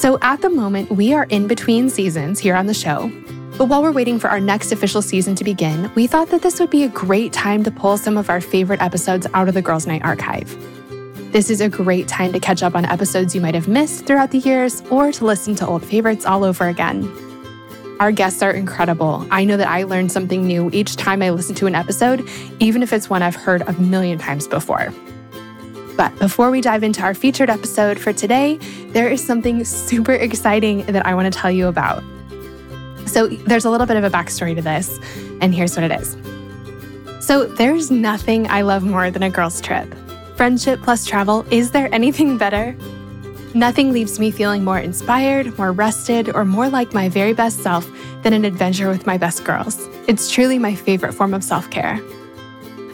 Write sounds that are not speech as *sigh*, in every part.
So, at the moment, we are in between seasons here on the show. But while we're waiting for our next official season to begin, we thought that this would be a great time to pull some of our favorite episodes out of the Girls' Night archive. This is a great time to catch up on episodes you might have missed throughout the years or to listen to old favorites all over again. Our guests are incredible. I know that I learn something new each time I listen to an episode, even if it's one I've heard a million times before. But before we dive into our featured episode for today, there is something super exciting that I want to tell you about. So, there's a little bit of a backstory to this, and here's what it is. So, there's nothing I love more than a girls' trip. Friendship plus travel, is there anything better? Nothing leaves me feeling more inspired, more rested, or more like my very best self than an adventure with my best girls. It's truly my favorite form of self care.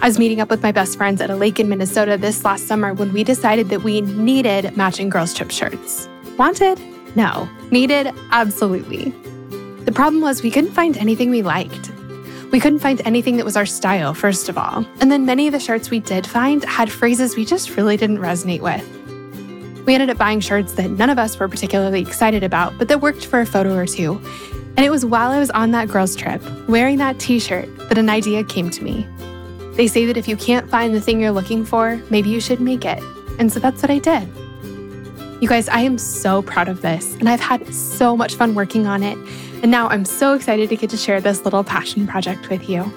I was meeting up with my best friends at a lake in Minnesota this last summer when we decided that we needed matching girls' trip shirts. Wanted? No. Needed? Absolutely. The problem was we couldn't find anything we liked. We couldn't find anything that was our style, first of all. And then many of the shirts we did find had phrases we just really didn't resonate with. We ended up buying shirts that none of us were particularly excited about, but that worked for a photo or two. And it was while I was on that girls' trip, wearing that t shirt, that an idea came to me. They say that if you can't find the thing you're looking for, maybe you should make it. And so that's what I did. You guys, I am so proud of this, and I've had so much fun working on it. And now I'm so excited to get to share this little passion project with you.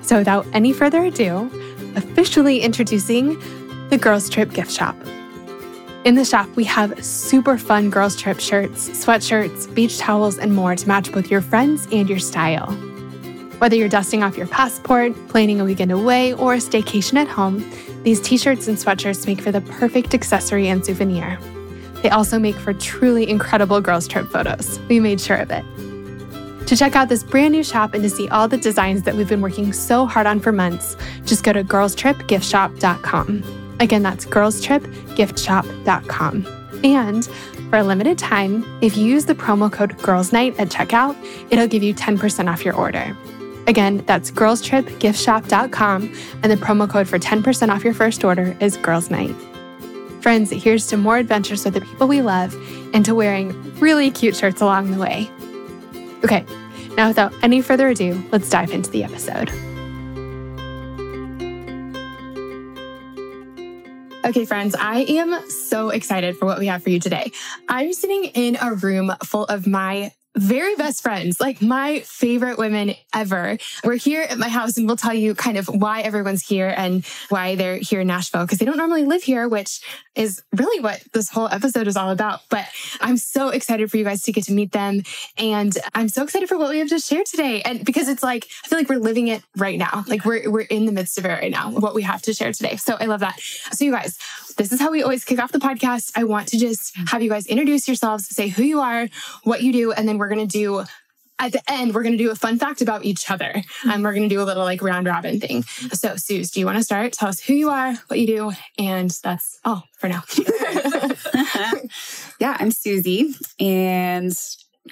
So, without any further ado, officially introducing the Girls Trip Gift Shop. In the shop, we have super fun girls' trip shirts, sweatshirts, beach towels, and more to match both your friends and your style. Whether you're dusting off your passport, planning a weekend away, or a staycation at home, these t shirts and sweatshirts make for the perfect accessory and souvenir. They also make for truly incredible girls' trip photos. We made sure of it. To check out this brand new shop and to see all the designs that we've been working so hard on for months, just go to girlstripgiftshop.com. Again, that's girlstripgiftshop.com. And for a limited time, if you use the promo code GIRLSNIGHT at checkout, it'll give you 10% off your order. Again, that's girlstripgiftshop.com, and the promo code for 10% off your first order is Girls Night. Friends, here's to more adventures with the people we love and to wearing really cute shirts along the way. Okay, now without any further ado, let's dive into the episode. Okay, friends, I am so excited for what we have for you today. I'm sitting in a room full of my very best friends, like my favorite women ever. We're here at my house and we'll tell you kind of why everyone's here and why they're here in Nashville because they don't normally live here, which is really what this whole episode is all about. But I'm so excited for you guys to get to meet them. And I'm so excited for what we have to share today. And because it's like, I feel like we're living it right now. Like we're, we're in the midst of it right now, what we have to share today. So I love that. So you guys, this is how we always kick off the podcast. I want to just have you guys introduce yourselves, say who you are, what you do, and then we're going to do at the end, we're going to do a fun fact about each other. And um, we're going to do a little like round robin thing. So, Suze, do you want to start? Tell us who you are, what you do, and that's all for now. *laughs* *laughs* yeah, I'm Suzy and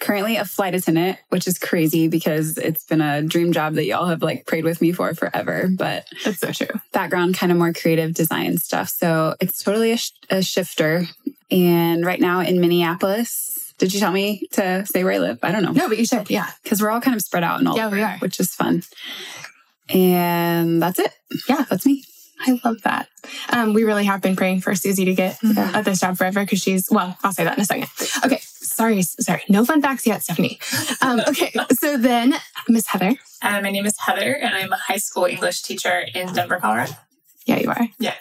currently a flight attendant, which is crazy because it's been a dream job that y'all have like prayed with me for forever. But that's so true. Background kind of more creative design stuff. So it's totally a, sh- a shifter. And right now in Minneapolis, did you tell me to say where I live? I don't know. No, but you should. Yeah. Because we're all kind of spread out and all. Yeah, over, we are. Which is fun. And that's it. Yeah. That's me. I love that. Um, we really have been praying for Suzy to get yeah. at this job forever because she's, well, I'll say that in a second. Okay. Sorry. Sorry. No fun facts yet, Stephanie. Um, *laughs* okay. So then, Miss Heather. Uh, my name is Heather, and I'm a high school English teacher in Denver, Colorado. Yeah, you are. Yeah.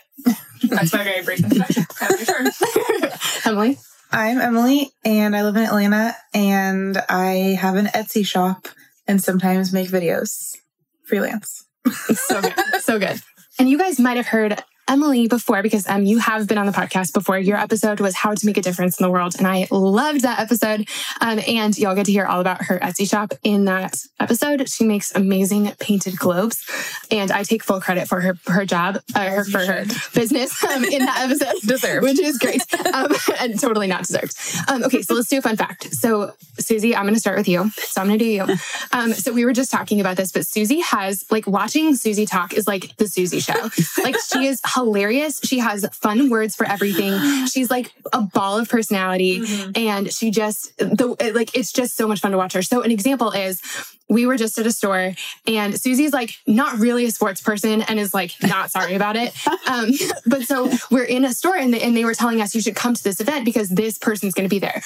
That's my very brief introduction. *laughs* *laughs* Emily. I'm Emily and I live in Atlanta and I have an Etsy shop and sometimes make videos freelance. so good. So good. And you guys might have heard Emily before because um, you have been on the podcast before. Your episode was How to Make a Difference in the World. And I loved that episode. Um, and y'all get to hear all about her Etsy shop in that episode. She makes amazing painted globes. And I take full credit for her her job, uh, her, for her *laughs* business um, in that episode. *laughs* Deserved. Which is great. Um, *laughs* and totally not deserved. Um, okay, so let's do a fun fact. So, Suzy, I'm going to start with you. So I'm going to do you. Um, so we were just talking about this, but Suzy has like watching Suzy talk is like the Suzy show. Like she is hilarious. She has fun words for everything. *gasps* She's like a ball of personality, and she just the like it's just so much fun to watch her. So an example is we were just at a store and Suzy's like not really a sports person and is like not sorry about it. *laughs* Um, but so we're in a store and they, and they were telling us you should come to this event because this person's going to be there.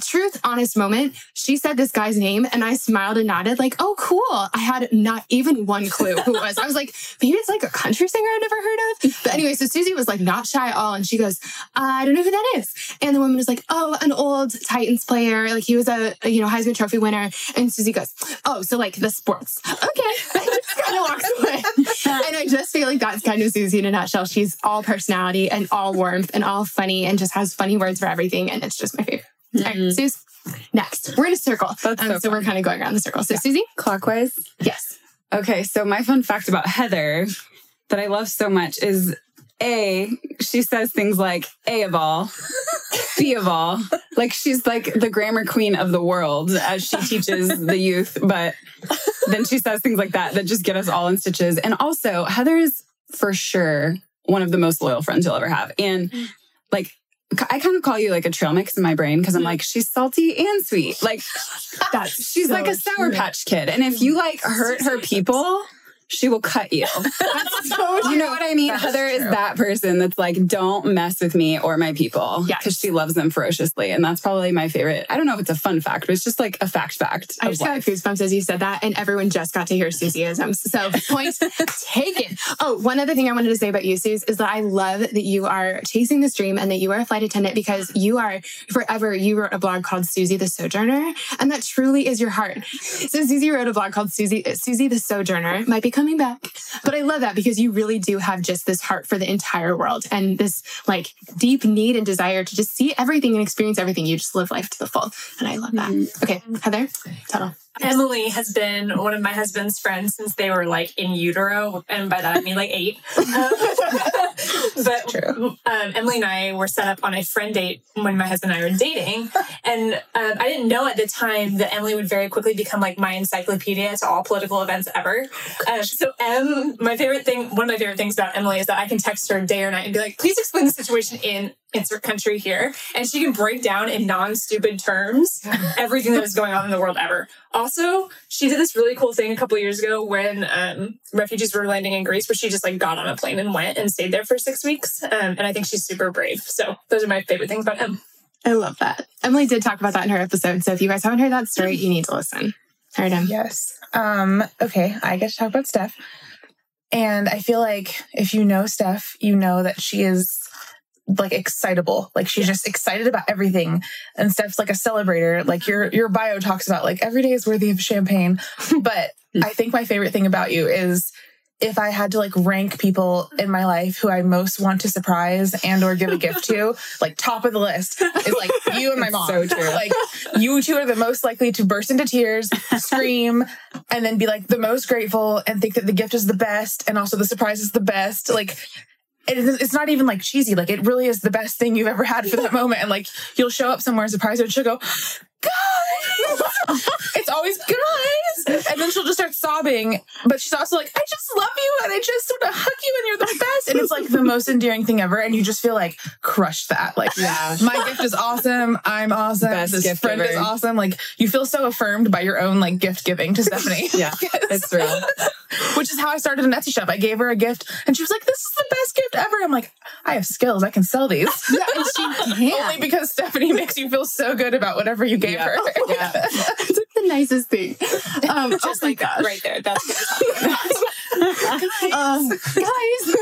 Truth, honest moment. She said this guy's name and I smiled and nodded, like, oh, cool. I had not even one clue who it was. I was like, maybe it's like a country singer I've never heard of. But anyway, so Suzy was like not shy at all. And she goes, I don't know who that is. And the woman was like, oh, an old Titans player. Like he was a, a, you know, Heisman Trophy winner. And Suzy goes, oh, so like the sports. Okay. *laughs* And just kind of walks away. and I just feel like that's kind of Suzy in a nutshell. She's all personality and all warmth and all funny and just has funny words for everything. And it's just my favorite. All right, Suze, next. We're in a circle. Um, so so we're kind of going around the circle. So, Suzy? Clockwise. Yes. Okay, so my fun fact about Heather that I love so much is A, she says things like A of all, B of all. Like she's like the grammar queen of the world as she teaches *laughs* the youth, but then she says things like that that just get us all in stitches. And also, Heather's for sure one of the most loyal friends you'll ever have. And like, I kind of call you like a trail mix in my brain because I'm like, she's salty and sweet. Like, *laughs* That's she's so like a sour true. patch kid. And if you like hurt her people, she will cut you. *laughs* That's *laughs* so You know what I mean? That is Heather is that person that's like, don't mess with me or my people. Yes. Because she loves them ferociously. And that's probably my favorite. I don't know if it's a fun fact, but it's just like a fact fact. I just got life. goosebumps as you said that, and everyone just got to hear Suzyisms. So point *laughs* taken. Oh, one other thing I wanted to say about you, Suze, is that I love that you are chasing this dream and that you are a flight attendant because you are forever. You wrote a blog called Suzy the Sojourner, and that truly is your heart. So Suzy wrote a blog called Suzy Suzy the Sojourner. Might be coming back, but I love that because you really do have just this heart for the entire world and this like deep need and desire to just see everything and experience everything. You just live life to the full, and I love that. Mm-hmm. Okay, Heather, Tuttle. Emily has been one of my husband's friends since they were like in utero, and by that I mean like eight. *laughs* *laughs* But um, Emily and I were set up on a friend date when my husband and I were dating, *laughs* and um, I didn't know at the time that Emily would very quickly become like my encyclopedia to all political events ever. Um, so, Em, my favorite thing, one of my favorite things about Emily is that I can text her day or night and be like, "Please explain the situation in." Insert country here, and she can break down in non-stupid terms everything that is going on in the world ever. Also, she did this really cool thing a couple years ago when um, refugees were landing in Greece, where she just like got on a plane and went and stayed there for six weeks. Um, and I think she's super brave. So those are my favorite things about him. I love that. Emily did talk about that in her episode. So if you guys haven't heard that story, you need to listen. Heard him. Yes. Um, okay, I get to talk about Steph. And I feel like if you know Steph, you know that she is like excitable. Like she's just excited about everything. And Steph's like a celebrator. Like your your bio talks about like every day is worthy of champagne. *laughs* But I think my favorite thing about you is if I had to like rank people in my life who I most want to surprise and or give a gift to, *laughs* like top of the list is like you and my mom. so true. Like you two are the most likely to burst into tears, scream, and then be like the most grateful and think that the gift is the best and also the surprise is the best. Like it's not even like cheesy. Like it really is the best thing you've ever had for that moment. And like you'll show up somewhere and surprise her and she'll go, guys. *laughs* it's always guys. *laughs* And then she'll just start sobbing. But she's also like, I just love you and I just want to hug you and you're the best. And it's like the most endearing thing ever. And you just feel like crush that. Like *laughs* Yeah. my gift is awesome. I'm awesome. Best this gift friend is awesome. Like you feel so affirmed by your own like gift giving to Stephanie. *laughs* Yeah, it's real. Which is how I started an Etsy shop. I gave her a gift and she was like, This is the best gift ever. I'm like, I have skills. I can sell these. and she Only because Stephanie makes you feel so good about whatever you gave Yeah. her. Yeah. It's the nicest thing. *laughs* Um, oh Just my like gosh. right there. That's what *laughs* Um, guys.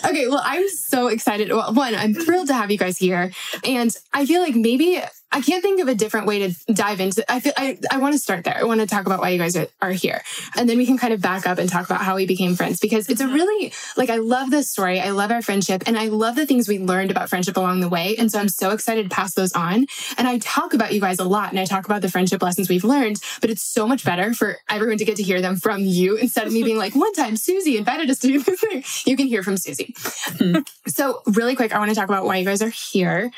*laughs* okay, well, I'm so excited. Well, one, I'm thrilled to have you guys here. And I feel like maybe I can't think of a different way to dive into. I feel I, I want to start there. I want to talk about why you guys are, are here, and then we can kind of back up and talk about how we became friends because it's a really like I love this story. I love our friendship, and I love the things we learned about friendship along the way. And so I'm so excited to pass those on. And I talk about you guys a lot, and I talk about the friendship lessons we've learned. But it's so much better for everyone to get to hear them from you *laughs* instead of me being like, one time Suzy invited us to do this thing. You can hear from Suzy. Hmm. so really quick, I want to talk about why you guys are here.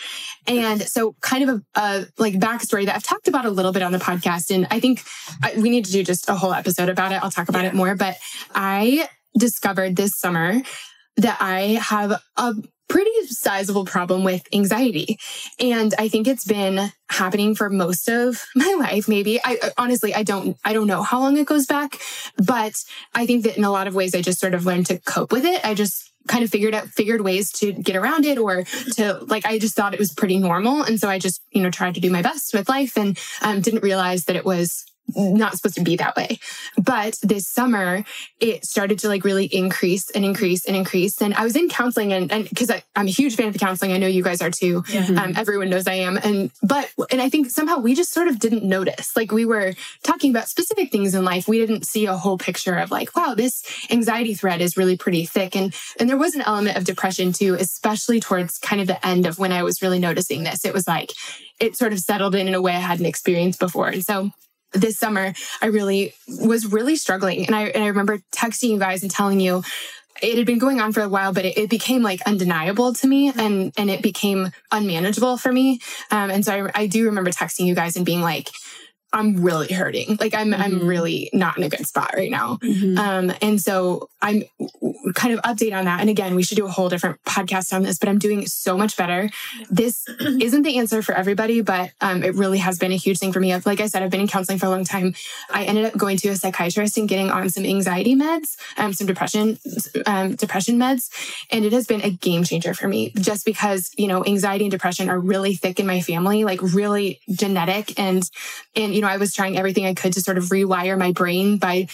And so kind of a, a like backstory that I've talked about a little bit on the podcast. And I think I, we need to do just a whole episode about it. I'll talk about it more, but I discovered this summer that I have a pretty sizable problem with anxiety. And I think it's been happening for most of *laughs* my life, maybe. I uh, honestly, I don't, I don't know how long it goes back, but I think that in a lot of ways, I just sort of learned to cope with it. I just kind of figured out figured ways to get around it or to like i just thought it was pretty normal. And so i just you know tried to do my best with life and um, didn't realize that it was not supposed to be that way. But this summer, it started to like really increase and increase and increase. And I was in counseling and, and cause I, am a huge fan of the counseling. I know you guys are too. Yeah. Um, everyone knows I am. And, but, and I think somehow we just sort of didn't notice, like we were talking about specific things in life. We didn't see a whole picture of like, wow, this anxiety thread is really pretty thick. And, and there was an element of depression too, especially towards kind of the end of when I was really noticing this. It was like, it sort of settled in in a way I hadn't experienced before. And so this summer, I really was really struggling. And I, and I remember texting you guys and telling you it had been going on for a while, but it, it became like undeniable to me and, and it became unmanageable for me. Um, and so I, I do remember texting you guys and being like, I'm really hurting. Like I'm, mm-hmm. I'm really not in a good spot right now. Mm-hmm. Um, and so I'm kind of update on that. And again, we should do a whole different podcast on this, but I'm doing so much better. This *clears throat* isn't the answer for everybody, but um, it really has been a huge thing for me. Like I said, I've been in counseling for a long time. I ended up going to a psychiatrist and getting on some anxiety meds, um, some depression, um, depression meds. And it has been a game changer for me just because, you know, anxiety and depression are really thick in my family, like really genetic. And, and, you know, I was trying everything I could to sort of rewire my brain by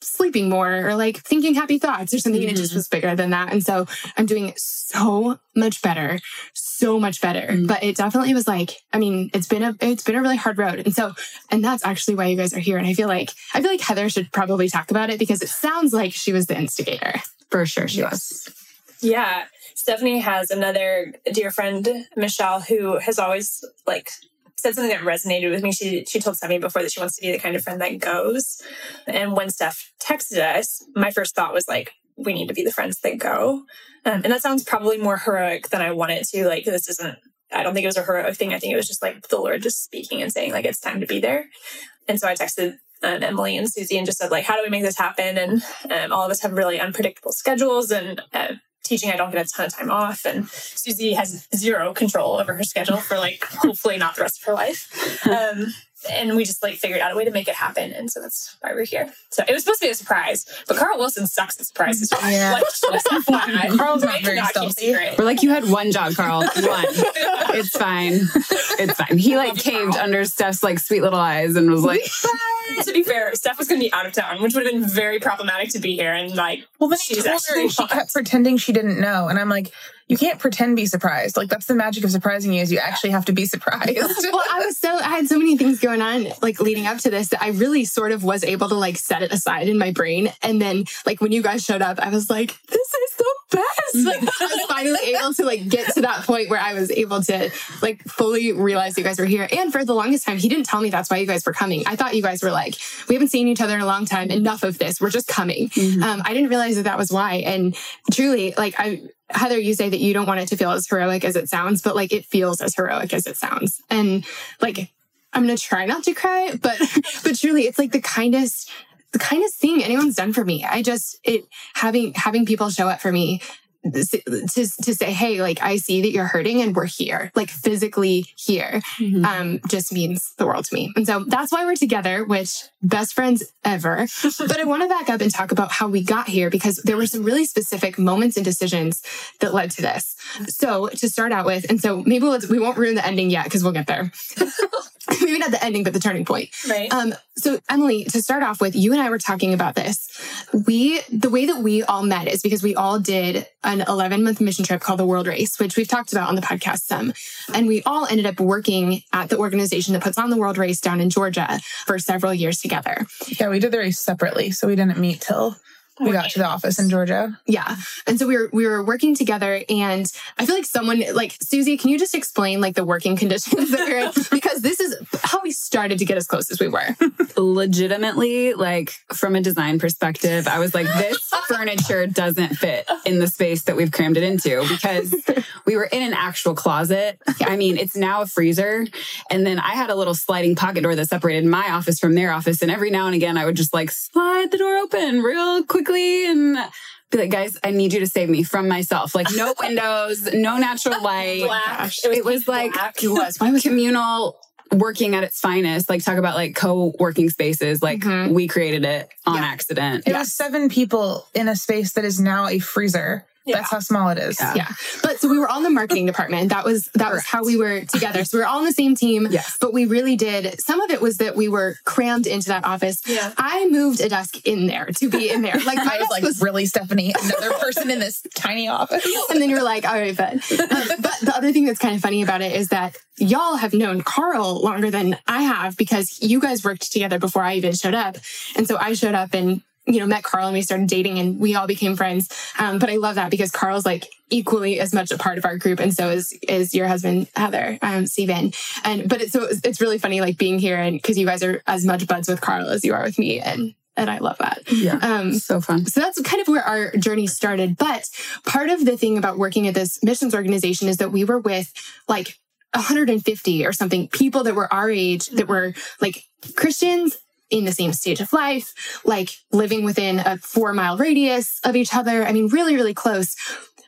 sleeping more or like thinking happy thoughts or something. Mm-hmm. And it just mm-hmm. was bigger than that. And so I'm doing so much better, so much better. Mm-hmm. But it definitely was like, I mean, it's been a, it's been a really hard road. And so, and that's actually why you guys are here. And I feel like, I feel like Heather should probably talk about it because it sounds like she was the instigator. For sure she yes. was. Yeah. Stephanie has another dear friend, Michelle, who has always like said something that resonated with me. She she told Stephanie before that she wants to be the kind of friend that goes. And when Steph texted us, my first thought was like, we need to be the friends that go. Um, and that sounds probably more heroic than I want it to. Like this isn't. I don't think it was a heroic thing. I think it was just like the Lord just speaking and saying like it's time to be there. And so I texted um, Emily and Suzy and just said like, how do we make this happen? And um, all of us have really unpredictable schedules, and uh, teaching, I don't get a ton of time off. And Suzy has zero control over her schedule for like hopefully not the rest of her life. *laughs* Um, and we just like figured out a way to make it happen. And so that's why we're here. So it was supposed to be a surprise, but Carl Wilson sucks at surprises. *laughs* Yeah. Like, *laughs* *laughs* Carl's not very stealthy. We're like, you had one job, Carl. One. it's fine. It's fine. He like caved Carl. under Steph's like sweet little eyes and was like, to be fair, Steph was going to be out of town, which would have been very problematic to be here. And like, well, then she's actually she kept pretending she didn't know. And I'm like, you can't pretend be surprised. Like that's the magic of surprising you is you actually have to be surprised. *laughs* well, I was so I had so many things going on like leading up to this that I really sort of was able to like set it aside in my brain. And then like when you guys showed up, I was like, this is the best. Like *laughs* *laughs* I was finally able to like get to that point where I was able to like fully realize you guys were here. And for the longest time, he didn't tell me that's why you guys were coming. I thought you guys were like, we haven't seen each other in a long time. Enough of this. We're just coming. Mm-hmm. Um, I didn't realize that that was why. And truly, like I Heather, you say that you don't want it to feel as heroic as it sounds, but like it feels as heroic as it sounds. And like, I'm going to try not to cry, but, *laughs* but truly it's like the kindest, the kindest thing anyone's done for me. I just, it, having, having people show up for me to, to say, hey, like I see that you're hurting and we're here, like physically here, mm-hmm. um, just means the world to me. And so that's why we're together, which best friends ever. *laughs* but I want to back up and talk about how we got here because there were some really specific moments and decisions that led to this. So to start out with, and so maybe let's, we won't ruin the ending yet because we'll get there. *laughs* maybe not the ending, but the turning point. Right. Um, so Emily, to start off with, you and I were talking about this. We, the way that we all met is because we all did an 11 month mission trip called the World Race, which we've talked about on the podcast some. And we all ended up working at the organization that puts on the World Race down in Georgia for several years together. Yeah, we did the race separately, so we didn't meet till we got to the office in Georgia. Yeah. And so we were we were working together and I feel like someone like Suzy, can you just explain like the working *laughs* conditions that we're in? Because this is how we started to get as close as we were. legitimately like from a design perspective i was like this *laughs* furniture doesn't fit in the space that we've crammed it into because we were in an actual closet i mean it's now a freezer and then i had a little sliding pocket door that separated my office from their office and every now and again i would just like slide the door open real quickly and be like guys i need you to save me from myself like no *laughs* windows no natural light Black. it was like black. It was. Why was communal working at its finest like talk about like co-working spaces like Mhm. we created it on Yeah. accident It was seven people in a space that is now a freezer. Yeah. That's how small it is. Yeah. Yeah. But so we were all in the marketing *laughs* department. That was that was how we were together. So we were all on the same team. Yes. But we really did some of it was that we were crammed into that office. Yeah. I moved a desk in there to be in there. Like *laughs* I was like, really, Stephanie, another person in this tiny office. *laughs* and then you're like, all right, but um, but the other thing that's kind of funny about it is that y'all have known Carl longer than I have because you guys worked together before I even showed up, and so I showed up and you know met Carl and we started dating and we all became friends. Um, but I love that because Carl's like equally as much a part of our group, and so is is your husband Heather, um, Steven. And but it's so it's, really funny like being here and because you guys are as much buds with Carl as you are with me, and and I love that. yeah Um, so fun so that's kind of where our journey started. But part of the thing about working at this missions organization is that we were with like 150 or something people that were our age that were like Christians in the same stage of life, like living within a four mile radius of each other. I mean, really, really close.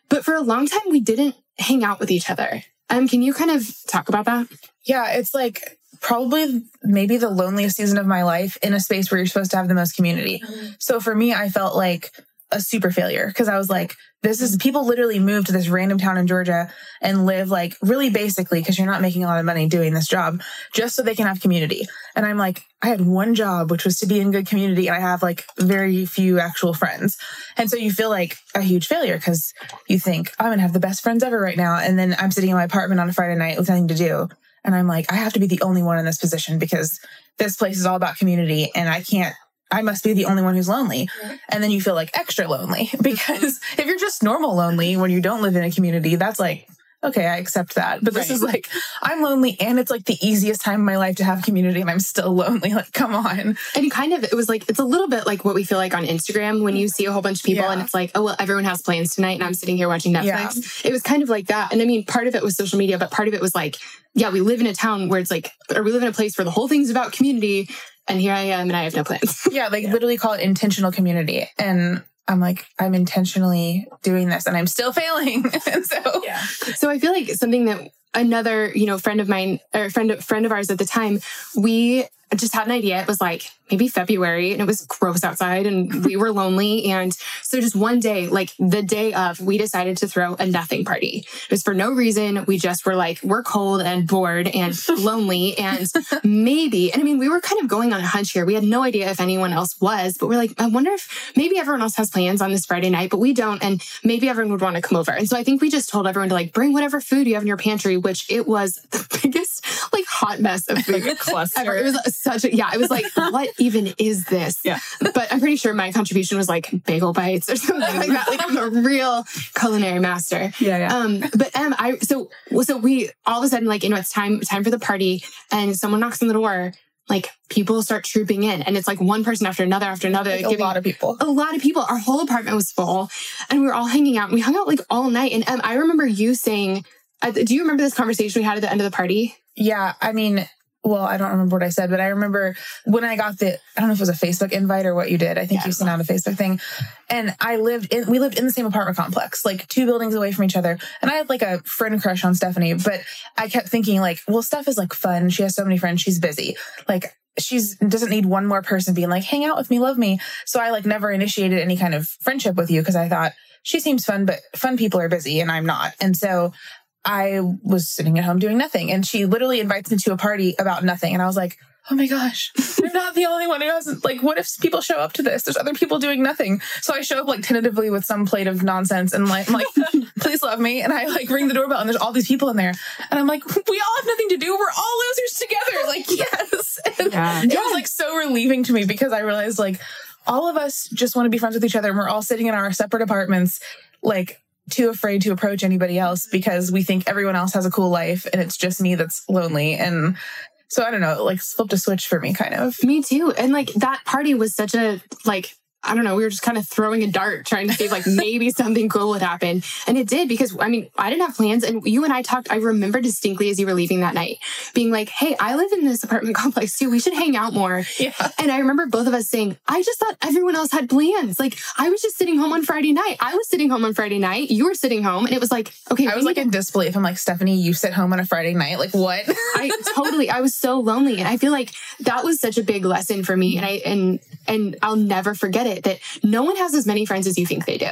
But for a long time, we didn't hang out with each other. Um, can you kind of talk about that? Yeah, it's like probably maybe the loneliest season of my life in a space where you're supposed to have the most community. So for me, I felt like a super failure because I was like, this is people literally move to this random town in Georgia and live like really basically because you're not making a lot of money doing this job just so they can have community. And I'm like, I had one job, which was to be in good community. And I have like very few actual friends. And so you feel like a huge failure because you think, I'm to have the best friends ever right now. And then I'm sitting in my apartment on a Friday night with nothing to do. And I'm like, I have to be the only one in this position because this place is all about community and I can't, I must be the only one who's lonely. And then you feel like extra lonely *laughs* mm-hmm. because if you're just normal lonely when you don't live in a community, that's like, okay, I accept that. But this Right. is like, I'm lonely and it's like the easiest time in my life to have community and I'm still *laughs* lonely. Like, come on. And kind of, it was like, it's a little bit like what we feel like on Instagram when you see a whole bunch of people Yeah. and it's like, oh, well, everyone has plans tonight and I'm sitting here watching Netflix. It was kind of like that. And I mean, part of it was social media, but part of it was like, yeah, we live in a town where it's like, or we live in a place where the whole thing's about community. And here I am and I have no plans. *laughs* Yeah, like literally call it intentional community. And I'm like, I'm intentionally doing this and I'm still failing. *laughs* and so, Yeah. so I feel like something that another, you know, friend of mine or friend, friend of ours at the time, we just had an idea. It was like maybe February and it was gross outside and we were lonely. And so just one day, like the day of, we decided to throw a nothing party. It was for no reason. We just were like, we're cold and bored and *laughs* lonely and maybe, and I mean, we were kind of going on a hunch here. We had no idea if anyone else was, but we're like, I wonder if maybe everyone else has plans on this Friday night, but we don't. And maybe everyone would want to come over. And so I think we just told everyone to like bring whatever food you have in your pantry, which it was the *laughs* biggest like hot mess of food. *laughs* cluster Ever. It was such a yeah. I was like, *laughs* what even is this? Yeah. But I'm pretty sure my contribution was like bagel bites or *laughs* something *laughs* like that. Like I'm a real culinary master. yeah yeah Um, but um, I so so we all of a sudden like you know it's time time for the party, and someone knocks on the door. Like people start trooping in, and it's like one person after another after another. like a lot of people. a lot of people. Our whole apartment was full, and we were all hanging out. We hung out like all night. And um, I remember you saying, uh, "Do you remember this conversation we had at the end of the party?" Yeah, I mean, well, I don't remember what I said, but I remember when I got the I don't know if it was a Facebook invite or what you did. I think Yeah. you sent out a Facebook thing. And I lived in we lived in the same apartment complex, like two buildings away from each other. And I had like a friend crush on Stephanie, but I kept thinking like, well, Steph is like fun. She has so many friends, she's busy. Like she's doesn't need one more person being like, hang out with me, love me. So I like never initiated any kind of friendship with you because I thought she seems fun, but fun people are busy and I'm not. And so I was sitting at home doing nothing. And she literally invites me to a party about nothing. And I was like, oh my gosh, *laughs* I'm not the only one who hasn't. Like, what if people show up to this? There's other people doing nothing. So I show up like tentatively with some plate of nonsense and like, I'm like, *laughs* please love me. And I like ring the doorbell and there's all these people in there. And I'm like, we all have nothing to do. We're all losers together. *laughs* Like, yes. And Yeah. It was like so relieving to me because I realized like all of us just want to be friends with each other and we're all sitting in our separate apartments, like too afraid to approach anybody else because we think everyone else has a cool life and it's just me that's lonely. And so I don't know, like flipped a switch for me kind of. Me too. And like that party was such a like I don't know, we were just kind of throwing a dart trying to see if like *laughs* maybe something cool would happen. And it did because I mean, I didn't have plans and you and I talked, I remember distinctly as you were leaving that night being like, Hey, I live in this apartment *laughs* complex too. We should hang out more. Yeah. And I remember both of us saying, I just thought everyone else had plans. Like I was just sitting home on Friday night. I was sitting home on Friday night. You were sitting home and it was like, okay, I was like in disbelief. I'm like, Stephanie, you sit home on a Friday night. Like what? I *laughs* totally I was so lonely and I feel like that was such a big lesson for me and I and and I'll never forget it that no one has as many friends as you think they do.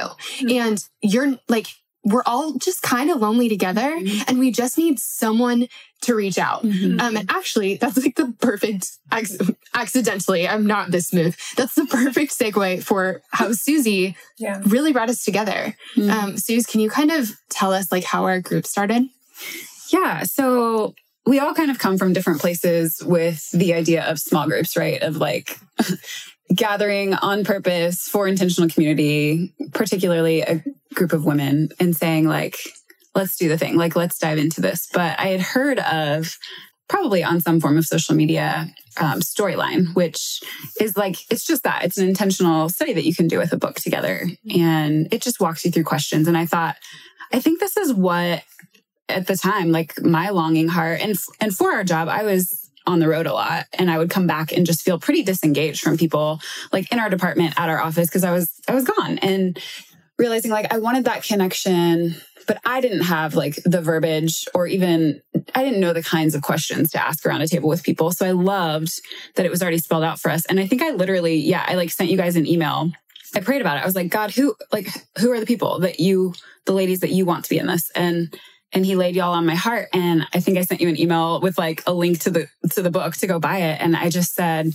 And you're like we're all just kind of lonely together and we just need someone to reach out. Mhm. Um, and actually, that's like the perfect, ac- accidentally, I'm not this smooth. That's the perfect segue for how *laughs* Suzy Yeah. really brought us together. Mhm. Um, Suze, can you kind of tell us like how our group started? Yeah. So we all kind of come from different places with the idea of small groups, right? Of like *laughs* gathering on purpose for intentional community, particularly a group of women, and saying, like, let's do the thing, like, let's dive into this. But I had heard of probably on some form of social media um, storyline, which is like, it's just that it's an intentional study that you can do with a book together. And it just walks you through questions. And I thought, I think this is what at the time, like my longing heart and and for our job, I was on the road a lot and I would come back and just feel pretty disengaged from people like in our department at our office because I was I was gone and realizing like I wanted that connection but I didn't have like the verbiage or even I didn't know the kinds of questions to ask around a table with people so I loved that it was already spelled out for us and I think I literally yeah I like sent you guys an email. I prayed about it. I was like God who like who are the people that you the ladies that you want to be in this? And and he laid y'all on my heart. And i think i sent you an email with like a link to the to the book to go buy it. And i just said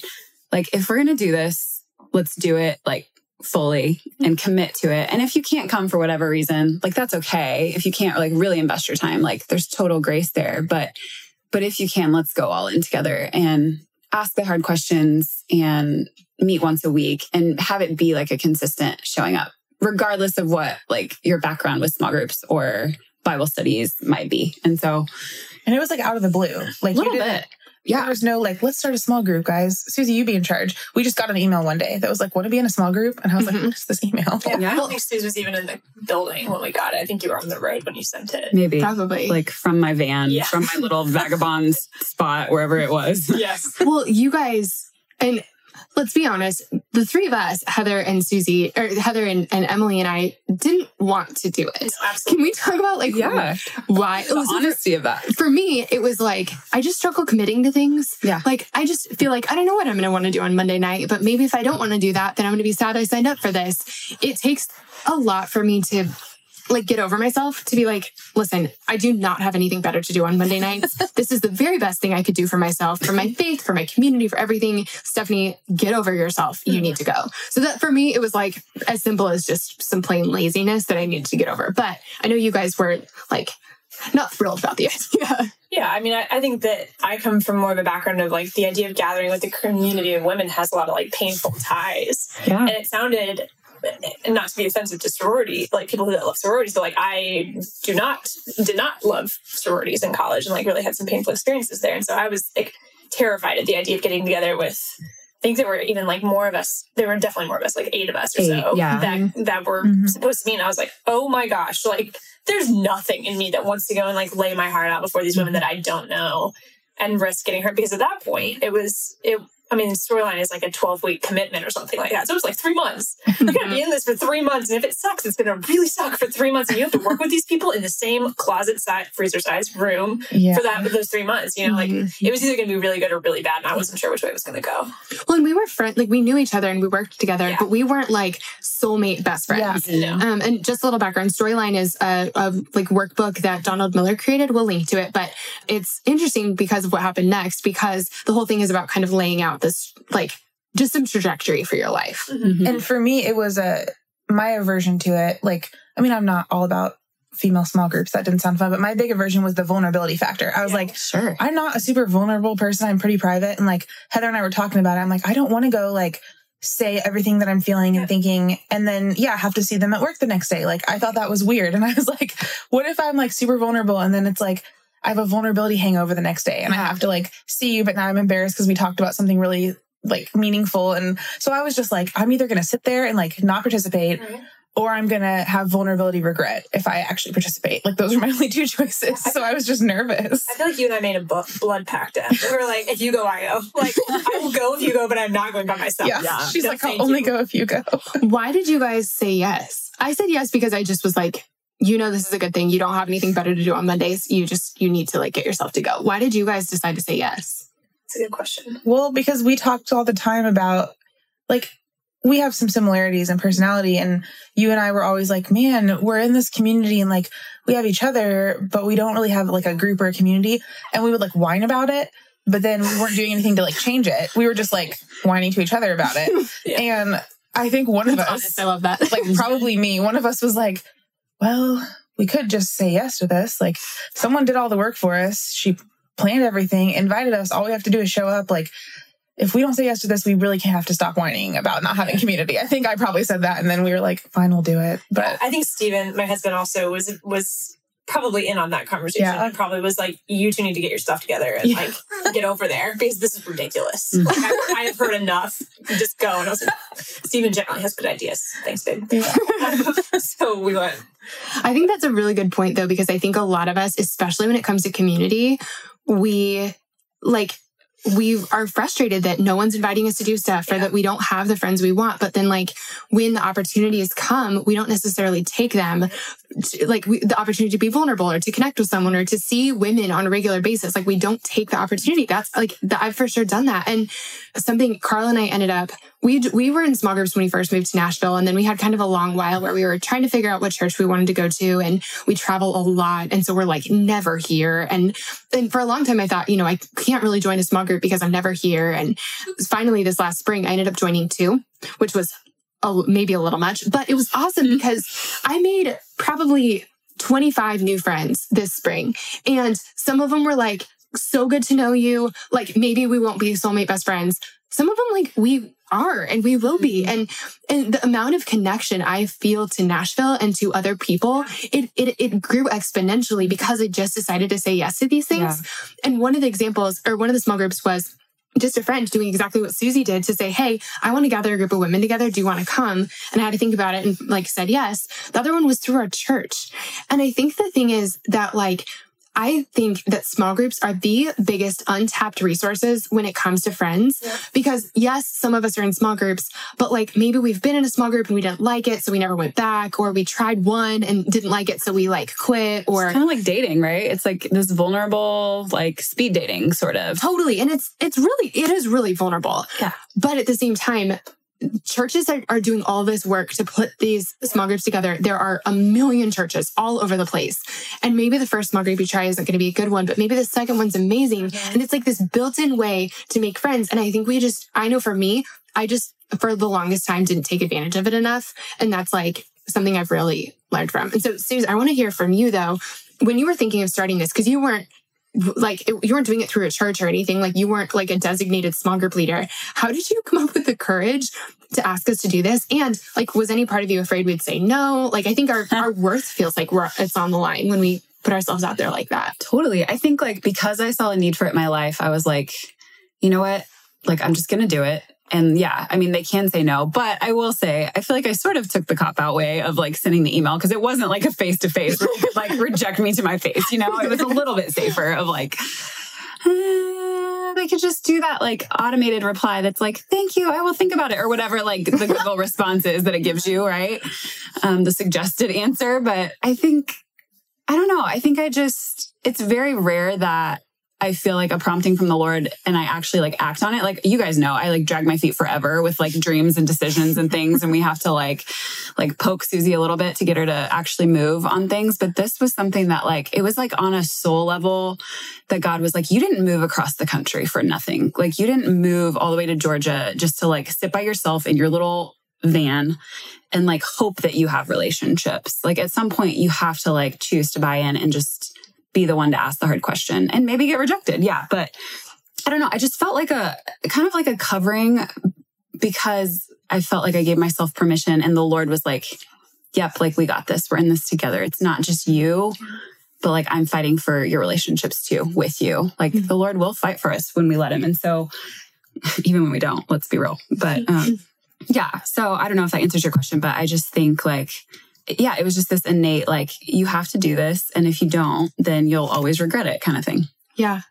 like if we're gonna do this let's do it like fully and commit to it. And if you can't come for whatever reason like that's okay. If you can't like really invest your time like there's total grace there. But but if you can let's go all in together and ask the hard questions and meet once a week and have it be like a consistent showing up regardless of what like your background with small groups or Bible studies might be. And so And it was like out of the blue. Like a little you bit. Yeah. There was no like, let's start a small group, guys. Suzy, you be in charge. We just got an email one day that was like, want to be in a small group? And I was Mhm. like, what is this email? Yeah, Yeah. I don't think Suze was even in the building when we got it. I think you were on the road when you sent it. Maybe Probably. like from my van, Yeah. from my little vagabond spot, wherever it was. Yes. Well, you guys, and let's be honest, the three of us, Heather and Suzy, or Heather and, and Emily and I, didn't want to do it. No, absolutely. Can we talk about like Yeah. why? It The was honesty of that. for me, it was like I just struggle committing to things. Yeah. Like I just feel like I don't know what I'm going to want to do on Monday night, but maybe if I don't want to do that, then I'm going to be sad I signed up for this. It takes a lot for me to like get over myself to be like, listen, I do not have anything better to do on Monday nights. *laughs* this is the very best thing I could do for myself, for my faith, for my community, for everything. Stephanie, get over yourself. You need mm-hmm. to go. So that for me, it was like as simple as just some plain laziness that I needed to get over. But I know you guys were like not thrilled about the *laughs* idea. Yeah, I mean, I, I think that I come from more of a background of like the idea of gathering with the community of women has a lot of like painful ties. Yeah. And it sounded, and not to be offensive to sorority, like people who love sororities, but like I do not, did not love sororities in college and like really had some painful experiences there. And so I was like terrified at the idea of getting together with, I think there were even like more of us, there were definitely more of us, like eight of us or Eight, so yeah. that, that were Mhm. supposed to be. And I was like, oh my gosh, like there's nothing in me that wants to go and like lay my heart out before these women that I don't know and risk getting hurt because at that point it was it I mean, storyline is like a 12 week commitment or something like that. So it was like three months. You're going to be in this for three months. And if it sucks, it's going to really suck for three months. And you have to work with these people in the same closet size, freezer size room Yeah. for that, those three months. You know, like it was either going to be really good or really bad. And I wasn't sure which way it was going to go. Well, and we were friends, like we knew each other and we worked together, Yeah. but we weren't like soulmate best friends. No. Um, and just a little background storyline is a, a like workbook that Donald Miller created. We'll link to it, but it's interesting because of what happened next, because the whole thing is about kind of laying out this like just some trajectory for your life. Mhm. And for me, it was a my aversion to it. Like, I mean, I'm not all about female small groups. That didn't sound fun, but my big aversion was the vulnerability factor. I was Yeah. like, Sure. I'm not a super vulnerable person. I'm pretty private. And like Heather and I were talking about it. I'm like, I don't want to go like say everything that I'm feeling and thinking and then yeah, have to see them at work the next day. Like I thought that was weird. And I was like, what if I'm like super vulnerable and then it's like I have a vulnerability hangover the next day and I uh-huh. have to like see you, but now I'm embarrassed because we talked about something really like meaningful. And so I was just like, I'm either gonna sit there and like not participate Right. or I'm gonna have vulnerability regret if I actually participate. Like those are my *laughs* only two choices. So I was just nervous. I feel like you and I made a bu- blood pact. Em. We were like, if you go, I go. Like, I will go if you go, but I'm not going by myself. Yeah. She's No, like, I'll only you. go if you go. Why did you guys say yes? I said yes because I just was like, you know, this is a good thing. You don't have anything better to do on Mondays. You just, you need to like get yourself to go. Why did you guys decide to say yes? It's a good question. Well, because we talked all the time about like we have some similarities in personality and you and I were always like, man, we're in this community and like we have each other, but we don't really have like a group or a community. And we would like whine about it, but then we weren't doing anything to like change it. We were just like whining to each other about it. *laughs* Yeah. And I think one of us honest. I love that. like probably me, one of us was like, well, we could just say yes to this. Like someone did all the work for us. She planned everything, invited us. All we have to do is show up. Like if we don't say yes to this, we really can't have to stop whining about not having community. I think I probably said that. And then we were like, fine, we'll do it. But I think Steven, my husband, also was was probably in on that conversation. Yeah. And probably was like, you two need to get your stuff together and Yeah. like get over there because this is ridiculous. Mm-hmm. Like, I, I have heard enough. Just go. And I was like, Steven generally has good ideas. Thanks, babe. *laughs* so we went. I think that's a really good point though, because I think a lot of us, especially when it comes to community, we like, we are frustrated that no one's inviting us to do stuff or Yeah. that we don't have the friends we want. But then, like, when the opportunities come, we don't necessarily take them. To, like, we, the opportunity to be vulnerable or to connect with someone or to see women on a regular basis. Like, we don't take the opportunity. That's like, th- I've for sure done that. And something Carl and I ended up, we, we were in small groups when we first moved to Nashville. And then we had kind of a long while where we were trying to figure out what church we wanted to go to. And we travel a lot. And so we're like never here. And, and for a long time, I thought, you know, I can't really join a small group because I'm never here. And finally, this last spring, I ended up joining two, which was a, maybe a little much, but it was awesome mm-hmm. because I made probably 25 new friends this spring. And some of them were like, so good to know you. Like, maybe we won't be soulmate best friends. Some of them, like, we are and we will be. Mm-hmm. And and the amount of connection I feel to Nashville and to other people, it it, it grew exponentially because I just decided to say yes to these things. And one of the examples, or one of the small groups was just a friend doing exactly what Suzy did to say, Hey, I want to gather a group of women together. Do you want to come? And I had to think about it and like said yes. The other one was through our church. And I think the thing is that like, I think that small groups are the biggest untapped resources when it comes to friends. Yeah. Because yes, some of us are in small groups, but like maybe we've been in a small group and we didn't like it, so we never went back, or we tried one and didn't like it, so we like quit, or kind of like dating, right? It's like this vulnerable, like speed dating sort of. Totally. And it's it's really it is really vulnerable. Yeah. But at the same time, churches are, are doing all this work to put these small groups together. There are a million churches all over the place. And maybe the first small group you try isn't going to be a good one, but maybe the second one's amazing. And it's like this built-in way to make friends. And I think we just I know for me, I just for the longest time didn't take advantage of it enough. And that's like something I've really learned from. And so Suze, I want to hear from you though, when you were thinking of starting this, because you weren't like it- you weren't doing it through a church or anything like you weren't like a designated small group leader how did you come up with the courage to ask us to do this and like was any part of you afraid we'd say no like i think our our worth feels like we're it's on the line when we put ourselves out there like that Totally. I think like because I saw a need for it in my life, I was like, you know what? Like I'm just gonna do it. And yeah, I mean they can say no, but I will say I feel like I sort of took the cop out way of like sending the email because it wasn't like a face to face where could like reject me to my face. You know, it was a little bit safer of like. "Uh, we could just do that like automated reply that's like, thank you, I will think about it, or whatever like the Google response is that it gives you, right? Um, the suggested answer. But I think, I don't know. I think I just, it's very rare that I feel like a prompting from the Lord and I actually like act on it. Like you guys know, I like drag my feet forever with like dreams and decisions and things. And we have to like, like poke Suzy a little bit to get her to actually move on things. But this was something that like, it was like on a soul level that God was like, you didn't move across the country for nothing. Like you didn't move all the way to Georgia just to like sit by yourself in your little van and like hope that you have relationships. Like at some point you have to like choose to buy in and just be the one to ask the hard question and maybe get rejected. Yeah. But I don't know. I just felt like a kind of like a covering because I felt like I gave myself permission and the Lord was like, yep, like we got this. We're in this together. It's not just you, but like I'm fighting for your relationships too with you. Like mm-hmm. the Lord will fight for us when we let him. And so *laughs* even when we don't, let's be real. But um, *laughs* yeah. So I don't know if that answers your question, but I just think like yeah, it was just this innate, like, you have to do this. And if you don't, then you'll always regret it kind of thing. Yeah.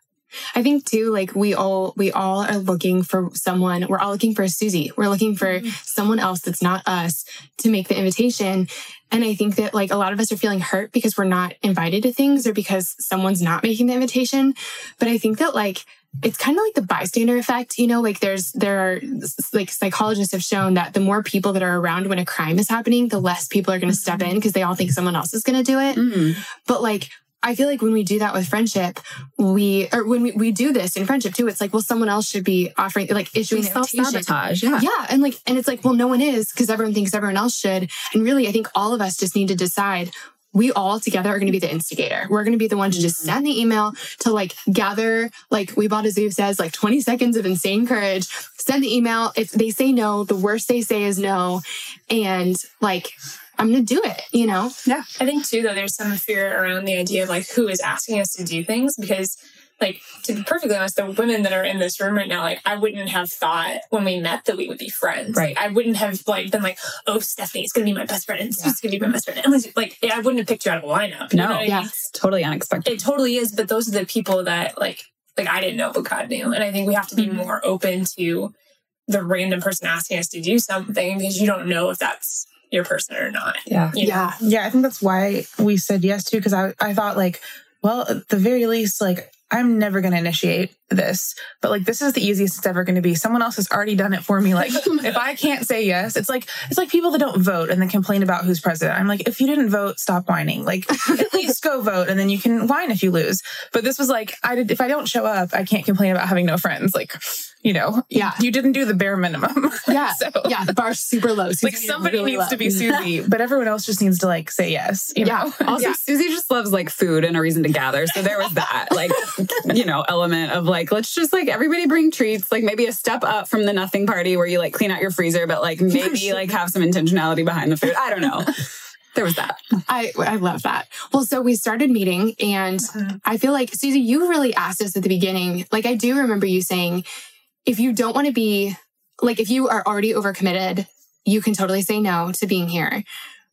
I think too, like we all, we all are looking for someone. We're all looking for a Suzy. We're looking for mm-hmm. someone else that's not us to make the invitation. And I think that like a lot of us are feeling hurt because we're not invited to things or because someone's not making the invitation. But I think that like it's kind of like the bystander effect, you know, like there's, there are like psychologists have shown that the more people that are around when a crime is happening, the less people are going to step mm-hmm. in because they all think someone else is going to do it. Mm. But like, I feel like when we do that with friendship, we, or when we, we do this in friendship too, it's like, well, someone else should be offering, like issuing self sabotage. Yeah. Yeah. And like, and it's like, well, no one is because everyone thinks everyone else should. And really, I think all of us just need to decide we all together are going to be the instigator. We're going to be the one to just mm-hmm. send the email to like gather, like we bought a zoo says, like 20 seconds of insane courage. Send the email. If they say no, the worst they say is no. And like, I'm going to do it, you know? Yeah. I think too, though, there's some fear around the idea of like who is asking us to do things because like to be perfectly honest, the women that are in this room right now, like I wouldn't have thought when we met that we would be friends. Right. I wouldn't have like been like, oh, Stephanie's gonna be my best friend, and yeah. gonna be my best friend. Unless like I wouldn't have picked you out of a lineup. No, yeah, I mean? totally unexpected. It totally is. But those are the people that like like I didn't know, but God knew, and I think we have to be mm-hmm. more open to the random person asking us to do something because you don't know if that's your person or not. Yeah. You know? Yeah. Yeah. I think that's why we said yes to because I, I thought like, well, at the very least, like I'm never going to initiate this, but like this is the easiest it's ever going to be. Someone else has already done it for me. Like *laughs* oh if I can't say yes, it's like it's like people that don't vote and then complain about who's president. I'm like, if you didn't vote, stop whining. Like at *laughs* least go vote, and then you can whine if you lose. But this was like, I did. If I don't show up, I can't complain about having no friends. Like you know, yeah, you, you didn't do the bare minimum. *laughs* Yeah, so, yeah, the bar's super low. Suzy like somebody really needs low. to be *laughs* Suzy, but everyone else just needs to like say yes. yeah. Know? *laughs* Also, yeah. Suzy just loves like food and a reason to gather. So there was that, like, you know, element of like, let's just like everybody bring treats, like maybe a step up from the nothing party where you like clean out your freezer, but like maybe like have some intentionality behind the food. I don't know there was that. I I love that. Well, so we started meeting, and mm-hmm. I feel like Suzy, you really asked us at the beginning. Like I do remember you saying, if you don't want to be like if you are already overcommitted, you can totally say no to being here.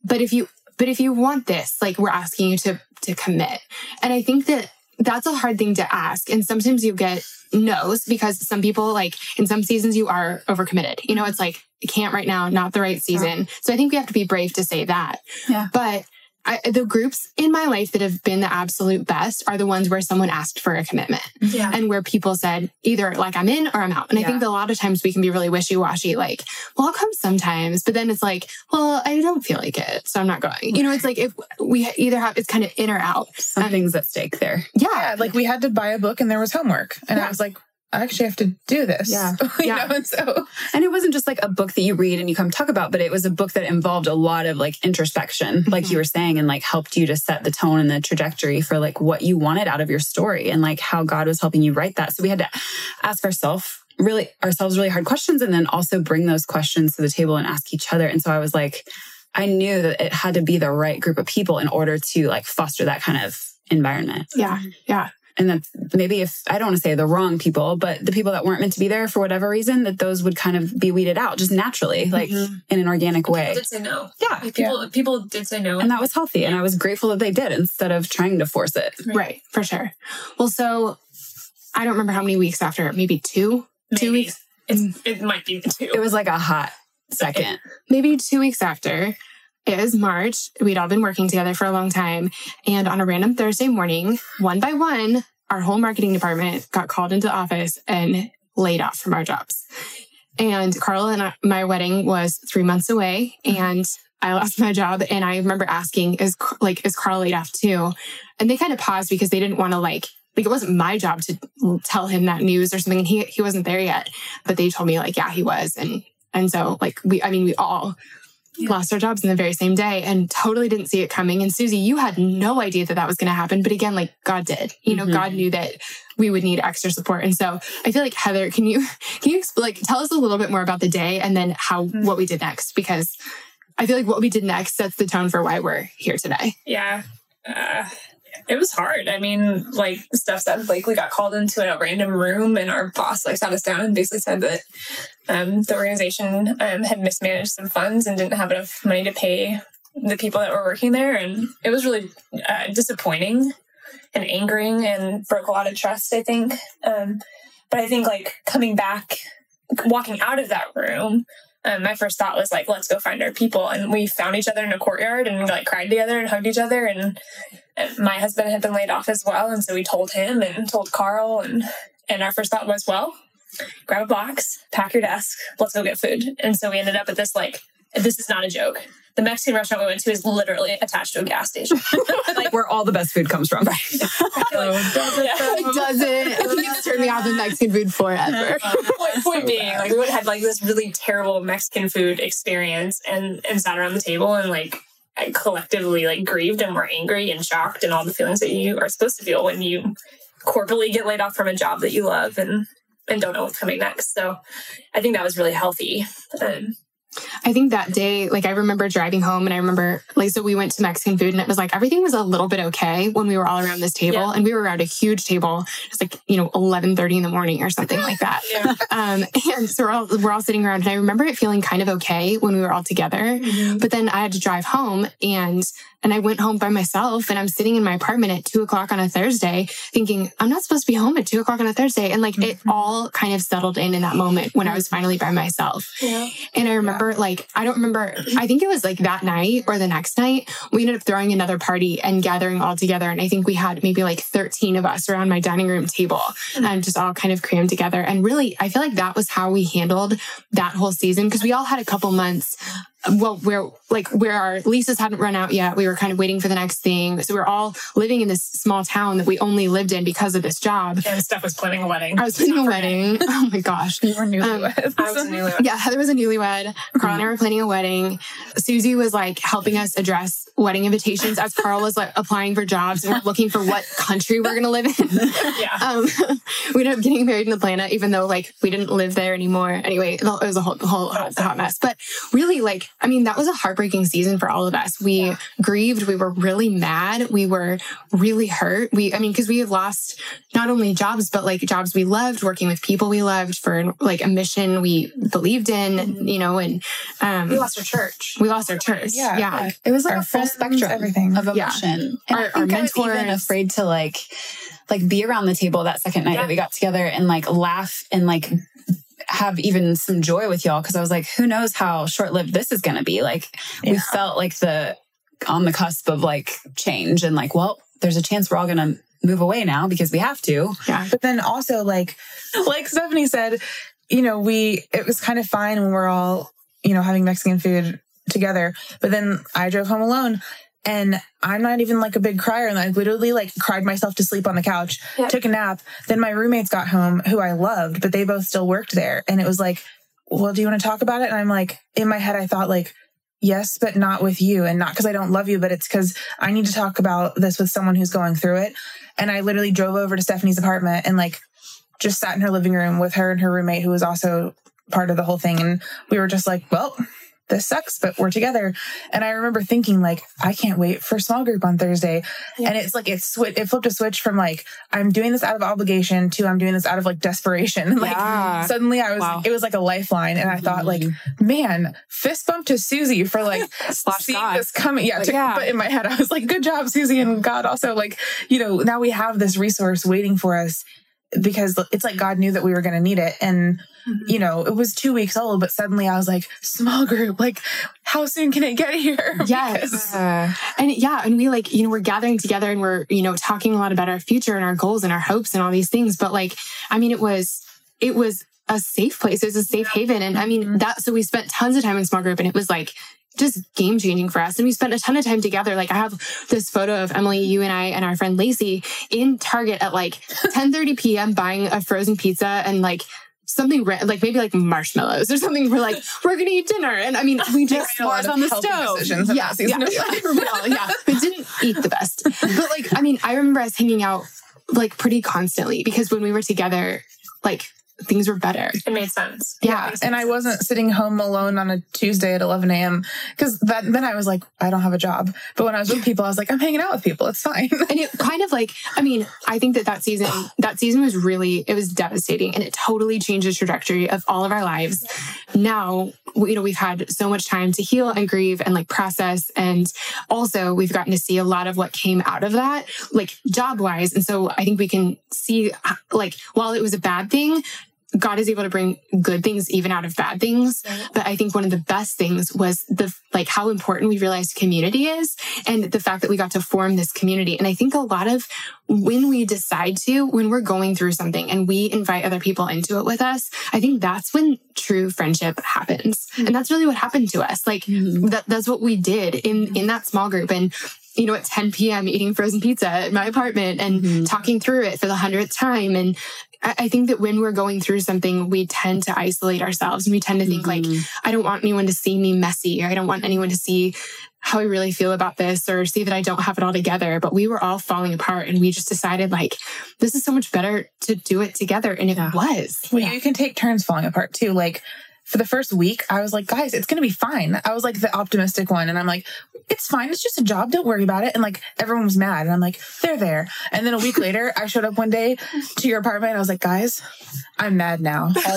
But if you but if you want this, like we're asking you to to commit. And I think that that's a hard thing to ask. And sometimes you get no's because some people like in some seasons you are overcommitted. You know, it's like can't right now, not the right season. So I think we have to be brave to say that. Yeah. But I, the groups in my life that have been the absolute best are the ones where someone asked for a commitment yeah. and where people said either like I'm in or I'm out. And yeah. I think that a lot of times we can be really wishy washy, like, well, I'll come sometimes, but then it's like, well, I don't feel like it. So I'm not going. You know, it's like if we either have, it's kind of in or out. Something's um, at stake there. Yeah. yeah. Like we had to buy a book and there was homework. And I was like, I actually have to do this. Yeah. *laughs* yeah. Know? And so, and it wasn't just like a book that you read and you come talk about, but it was a book that involved a lot of like introspection, mm-hmm. like you were saying, and like helped you to set the tone and the trajectory for like what you wanted out of your story and like how God was helping you write that. So we had to ask ourselves really ourselves really hard questions and then also bring those questions to the table and ask each other. And so I was like, I knew that it had to be the right group of people in order to like foster that kind of environment. Yeah. Yeah and that's maybe if I don't want to say the wrong people, but the people that weren't meant to be there for whatever reason, that those would kind of be weeded out just naturally, like mm-hmm. in an organic way. People did say no. Yeah. Like people, yeah. people did say no. And that was healthy. And I was grateful that they did instead of trying to force it. Right. right for sure. Well, so I don't remember how many weeks after, maybe two, two weeks, It's, it might be two. It was like a hot second. maybe two weeks after. It was March. We'd all been working together for a long time. And on a random Thursday morning, one by one, our whole marketing department got called into the office and laid off from our jobs. And Carl and I, my wedding was three months away mm-hmm. and I lost my job. And I remember asking, is like, is Carl laid off too? And they kind of paused because they didn't want to like, like it wasn't my job to tell him that news or something. And he, he wasn't there yet, but they told me like, yeah, he was. And, and so like we, I mean, we all lost our jobs in the very same day and totally didn't see it coming. And Suzy, you had no idea that that was going to happen. But again, like God did, you know, Mhm. God knew that we would need extra support. And so I feel like Heather, can you, *laughs* can you like tell us a little bit more about the day and then how, what we did next? Because I feel like what we did next sets the tone for why we're here today. Yeah. Uh, it was hard. I mean, like stuff that Blakely got called into a random room and our boss like sat us down and basically said that um, the organization um, had mismanaged some funds and didn't have enough money to pay the people that were working there. And it was really uh, disappointing and angering and broke a lot of trust, I think. Um, but I think like coming back, walking out of that room, um, my first thought was like, let's go find our people. And we found each other in a courtyard and like cried together and hugged each other. And, and my husband had been laid off as well. And so we told him and told Carl. And, and our first thought was, well, grab a box, pack your desk, let's go get food. And so we ended up at this like, this is not a joke. The Mexican restaurant we went to is literally attached to a gas station. *laughs* *laughs* like where all the best food comes from. right *laughs* It doesn't. Please turn me off of Mexican food forever. Uh, point, point being, like we would have had like this really terrible Mexican food experience and and sat around the table and like I collectively like grieved and were angry and shocked and all the feelings that you are supposed to feel when you corporately get laid off from a job that you love and and don't know what's coming next. So I think that was really healthy. Um, I think that day, like I remember driving home and I remember like so we went to Mexican food and it was like everything was a little bit okay when we were all around this table Yeah. and we were around a huge table. It's like, you know, eleven thirty in the morning or something like that. yeah. *laughs* Um and so we're all we're all sitting around and I remember it feeling kind of okay when we were all together. But then I had to drive home and and I went home by myself and I'm sitting in my apartment at two o'clock on a Thursday thinking, I'm not supposed to be home at two o'clock on a Thursday. And like it mm-hmm. all kind of settled in in that moment when I was mm-hmm. finally by myself. Yeah. And I remember, like, I don't remember, I think it was like that night or the next night, we ended up throwing another party and gathering all together. And I think we had maybe like 13 of us around my dining room table and just all kind of crammed together. And really, I feel like that was how we handled that whole season because we all had a couple months. Well, where like where our leases hadn't run out yet, we were kind of waiting for the next thing. So we we're all living in this small town that we only lived in because of this job. And Steph was planning a wedding. I was planning a wedding. Oh my gosh. You were newlyweds. I was a newlywed. Yeah, Heather was a newlywed. Carl and I were planning a wedding. Suzy was like helping us address wedding invitations as Carl was like applying for jobs and we're looking for what country we're gonna live in. *laughs* Yeah. Um, *laughs* we ended up getting married in Atlanta, even though like we didn't live there anymore. Anyway, it was a whole, whole hot, hot mess. But really, like, I mean, that was a heartbreaking season for all of us. We grieved. We were really mad. We were really hurt. We, I mean, because we had lost not only jobs, but like jobs we loved, working with people we loved for like a mission we believed in, you know, and um, we lost our church. we lost our church. Yeah. yeah. It was like Our a full spectrum everything. of Yeah. emotion. And Our- I our was even afraid to like like be around the table that second night Yeah. that we got together and like laugh and like have even some joy with y'all because I was like, who knows how short lived this is gonna be? Like we felt like the on the cusp of like change and like, well, there's a chance we're all gonna move away now because we have to. Yeah. But then also like *laughs* like Stephanie said, you know, we it was kind of fine when we're all, you know, having Mexican food together. But then I drove home alone and I'm not even like a big crier and I literally like cried myself to sleep on the couch, Yep. took a nap. Then my roommates got home who I loved, but they both still worked there. And it was like, well, do you want to talk about it? And I'm like, in my head, I thought like, yes, but not with you. And not because I don't love you, but it's because I need to talk about this with someone who's going through it. And I literally drove over to Stephanie's apartment and like just sat in her living room with her and her roommate who was also part of the whole thing. And we were just like, well, this sucks, but we're together. And I remember thinking like, I can't wait for small group on Thursday. And it's like, it's swi- it flipped a switch from like, I'm doing this out of obligation to I'm doing this out of like desperation. *laughs* like Yeah. suddenly I was, Wow. it was like a lifeline. And I thought like, mm-hmm. man, fist bump to Suzy for like *laughs* seeing God. this coming. Yeah, to- yeah. But in my head, I was like, good job, Suzy. And God also like, you know, now we have this resource waiting for us. Because it's like God knew that we were going to need it. And, you know, it was two weeks old, but suddenly I was like, small group, like, how soon can it get here? *laughs* Yes. Because- Uh, and yeah, and we like, you know, we're gathering together and we're, you know, talking a lot about our future and our goals and our hopes and all these things. But like, I mean, it was, it was a safe place. It was a safe haven. And I mean, Mhm. that, so we spent tons of time in small group and it was like, just game changing for us. And we spent a ton of time together. Like I have this photo of Emily, you and I and our friend Lacey in Target at like *laughs* 10 30 p.m. buying a frozen pizza and like something like maybe like marshmallows or something. We're like, *laughs* we're gonna eat dinner. And I mean, we just lot on the stove. *laughs* Yeah, yeah, yeah, yeah. We didn't eat the best. But like, I mean, I remember us hanging out like pretty constantly because when we were together, like things were better. It made sense. Yeah. and I wasn't sitting home alone on a Tuesday at 11 a.m. because that then I was like, I don't have a job. But when I was with *laughs* people, I was like, I'm hanging out with people. It's fine. and it kind of like i mean i think that that season *sighs* that season was really it was devastating and it totally changed the trajectory of all of our lives now we- you know we've had so much time to heal and grieve and like process and also we've gotten to see a lot of what came out of that like job wise and so i think we can see like while it was a bad thing God is able to bring good things even out of bad things. But I think one of the best things was the like how important we realized community is and the fact that we got to form this community. And I think a lot of when we decide to, when we're going through something and we invite other people into it with us, I think that's when true friendship happens. Hmm. And that's really what happened to us. Like hmm. that, that's what we did in, hmm. in that small group. And you know, at 10 p.m. eating frozen pizza at my apartment and talking through it for the hundredth time. And I, think that when we're going through something, we tend to isolate ourselves and we tend to think like, mm-hmm. I don't want anyone to see me messy or I don't want anyone to see how I really feel about this or see that I don't have it all together. But we were all falling apart and we just decided like, this is so much better to do it together. And it was. Well, you can take turns falling apart too. Like for the first week, I was like, guys, it's going to be fine. I was like the optimistic one. And I'm like, it's fine. It's just a job. Don't worry about it. And like everyone was mad. And I'm like, they're there. And then a week later, I showed up one day to your apartment and I was like, guys, I'm mad now. *laughs*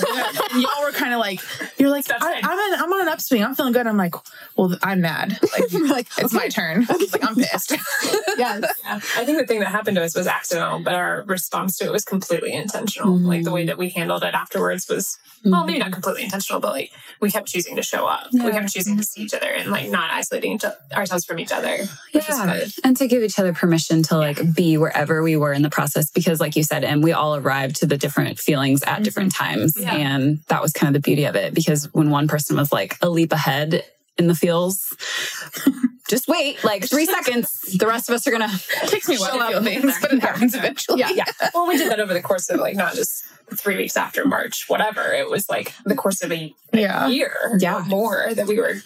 and y'all were kind of like, you're like, I, I'm, in, I'm on an upswing. I'm feeling good. I'm like, well, I'm mad. Like, *laughs* like, it's my turn. *laughs* I was like, I'm pissed. yes. Yeah. I think the thing that happened to us was accidental, but our response to it was completely intentional. Mhm. Like the way that we handled it afterwards was, well, maybe not completely intentional, but like we kept choosing to show up. We kept choosing to see each other and like not isolating each- ourselves from each other, which is Yeah. good. And to give each other permission to like be wherever we were in the process, because like you said, and we all arrived to the different feelings at different mm-hmm. times. Yeah. And that was kind of the beauty of it because when one person was like a leap ahead in the feels, *laughs* just wait like three *laughs* seconds. The rest of us are going to It takes me a while Show to up. feel things, *laughs* but it happens eventually. Yeah. Yeah. Well, we did that over the course of like not just three weeks after March, whatever. It was like the course of a Yeah. year Yeah. or more that we were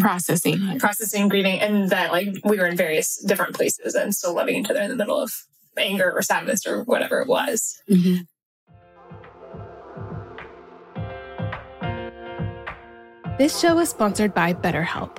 Processing. processing, grieving, and that like we were in various different places and still loving each other in the middle of anger or sadness or whatever it was. Mm-hmm. This show is sponsored by BetterHelp.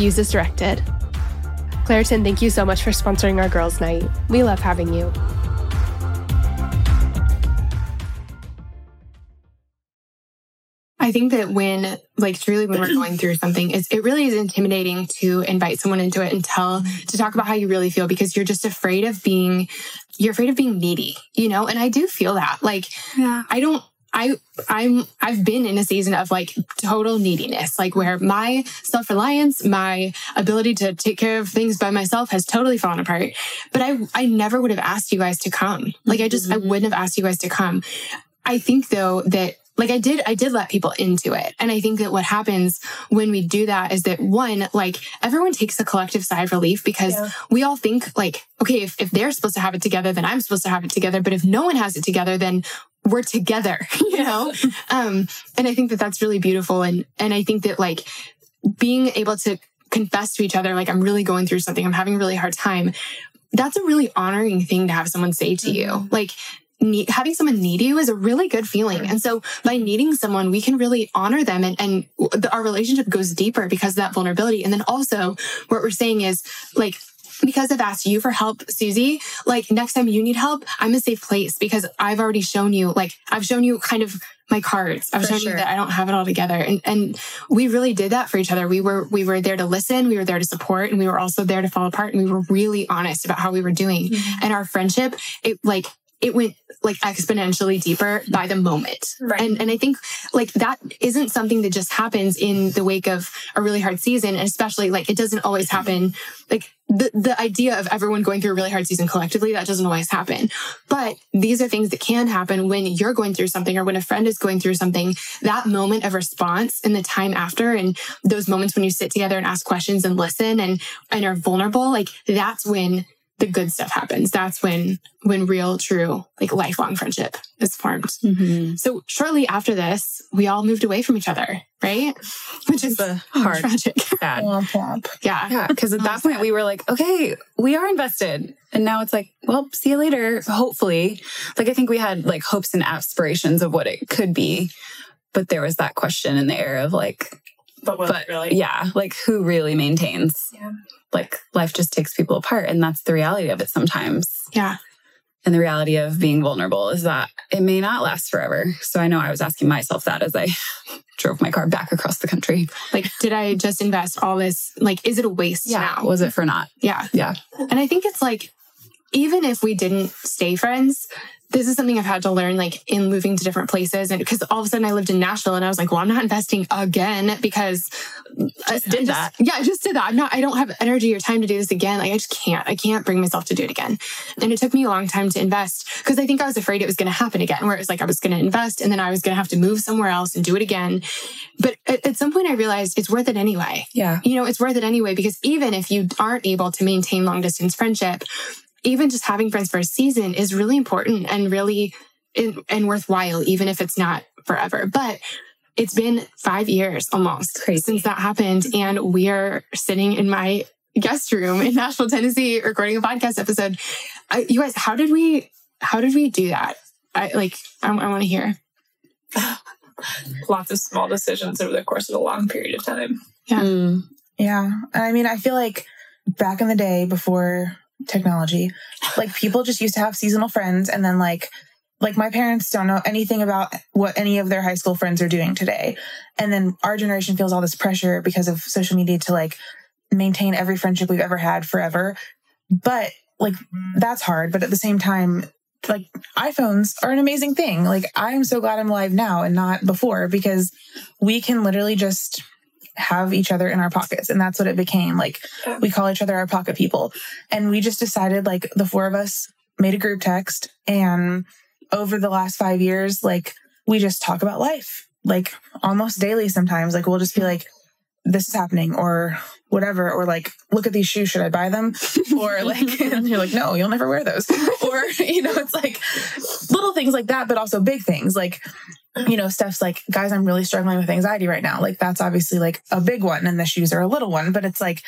Use as directed. Claritin, thank you so much for sponsoring our girls' night. We love having you. I think that when, like, truly when we're going through something, it's, it really is intimidating to invite someone into it and tell, to talk about how you really feel because you're just afraid of being, you're afraid of being needy, you know? And I do feel that. Like, Yeah. I don't, I, I'm, I've been in a season of like total neediness, like where my self reliance, my ability to take care of things by myself has totally fallen apart. But I, I never would have asked you guys to come. Like, I just, I mm-hmm. wouldn't have asked you guys to come. I think though that like I did, I did let people into it. And I think that what happens when we do that is that one, like everyone takes a collective sigh of relief because Yeah. we all think like, okay, if, if they're supposed to have it together, then I'm supposed to have it together. But if no one has it together, then we're together, *laughs* you know? um, and I think that that's really beautiful. And, and I think that like being able to confess to each other, like I'm really going through something, I'm having a really hard time. That's a really honoring thing to have someone say to you. Like, need, having someone need you is a really good feeling. And so by needing someone, we can really honor them and, and the, our relationship goes deeper because of that vulnerability. And then also what we're saying is like, because I've asked you for help, Suzy, like next time you need help, I'm a safe place because I've already shown you, like I've shown you kind of my cards. I've For shown sure. you that I don't have it all together. And and we really did that for each other. We were we were there to listen, we were there to support, and we were also there to fall apart. And we were really honest about how we were doing. Mm-hmm. And our friendship, it like it went like exponentially deeper by the moment. Right. And and I think like that isn't something that just happens in the wake of a really hard season. And especially like it doesn't always happen. Like the, the idea of everyone going through a really hard season collectively, that doesn't always happen. But these are things that can happen when you're going through something or when a friend is going through something. That moment of response and the time after and those moments when you sit together and ask questions and listen and, and are vulnerable, like that's when the good stuff happens. That's when, when real, true, like lifelong friendship is formed. Mm-hmm. So shortly after this, we all moved away from each other, right? *laughs* Which is The hard, tragic. bad. Womp womp. Yeah. Yeah, because at that point we were like, okay, we are invested. And now it's like, well, see you later, hopefully. Like I think we had like hopes and aspirations of what it could be. But there was that question in the air of like, But, but really? yeah, like who really maintains? Yeah. Like life just takes people apart, and that's the reality of it sometimes. Yeah. And the reality of being vulnerable is that it may not last forever. So I know I was asking myself that as I *laughs* drove my car back across the country. Like, did I just invest all this? Like, is it a waste now? Was it for not? Yeah. Yeah. And I think it's like, even if we didn't stay friends, this is something I've had to learn like in moving to different places. And because all of a sudden I lived in Nashville and I was like, well, I'm not investing again because I did that. Yeah, I just did that. I'm not, I don't have energy or time to do this again. Like I just can't, I can't bring myself to do it again. And it took me a long time to invest because I think I was afraid it was going to happen again, where it was like I was going to invest and then I was going to have to move somewhere else and do it again. But at, at some point I realized it's worth it anyway Yeah. you know, it's worth it anyway, because even if you aren't able to maintain long distance friendship, even just having friends for a season is really important and really and worthwhile, even if it's not forever. But it's been five years almost Crazy. since that happened. And we are sitting in my guest room in Nashville, Tennessee, recording a podcast episode. I, you guys, how did we, how did we do that? I like, I, I want to hear. Lots of small decisions over the course of a long period of time. Yeah. Mm. Yeah. I mean, I feel like back in the day before technology, like people just used to have seasonal friends and then like like my parents don't know anything about what any of their high school friends are doing today. And then our generation feels all this pressure because of social media to like maintain every friendship we've ever had forever. But like that's hard, but at the same time like iPhones are an amazing thing. Like I'm so glad I'm alive now and not before because we can literally just have each other in our pockets. And that's what it became. Like we call each other our pocket people. And we just decided like the four of us made a group text. And over the last 5 years like we just talk about life like almost daily sometimes. Like we'll just be like this is happening or whatever. Or like look at these shoes. Should i buy them? *laughs* Or like *laughs* and you're like no you'll never wear those. *laughs* Or you know it's like little things like that but also big things. Like you know stuff's like guys i'm really struggling with anxiety right now. Like that's obviously like a big one and the shoes are a little one but it's like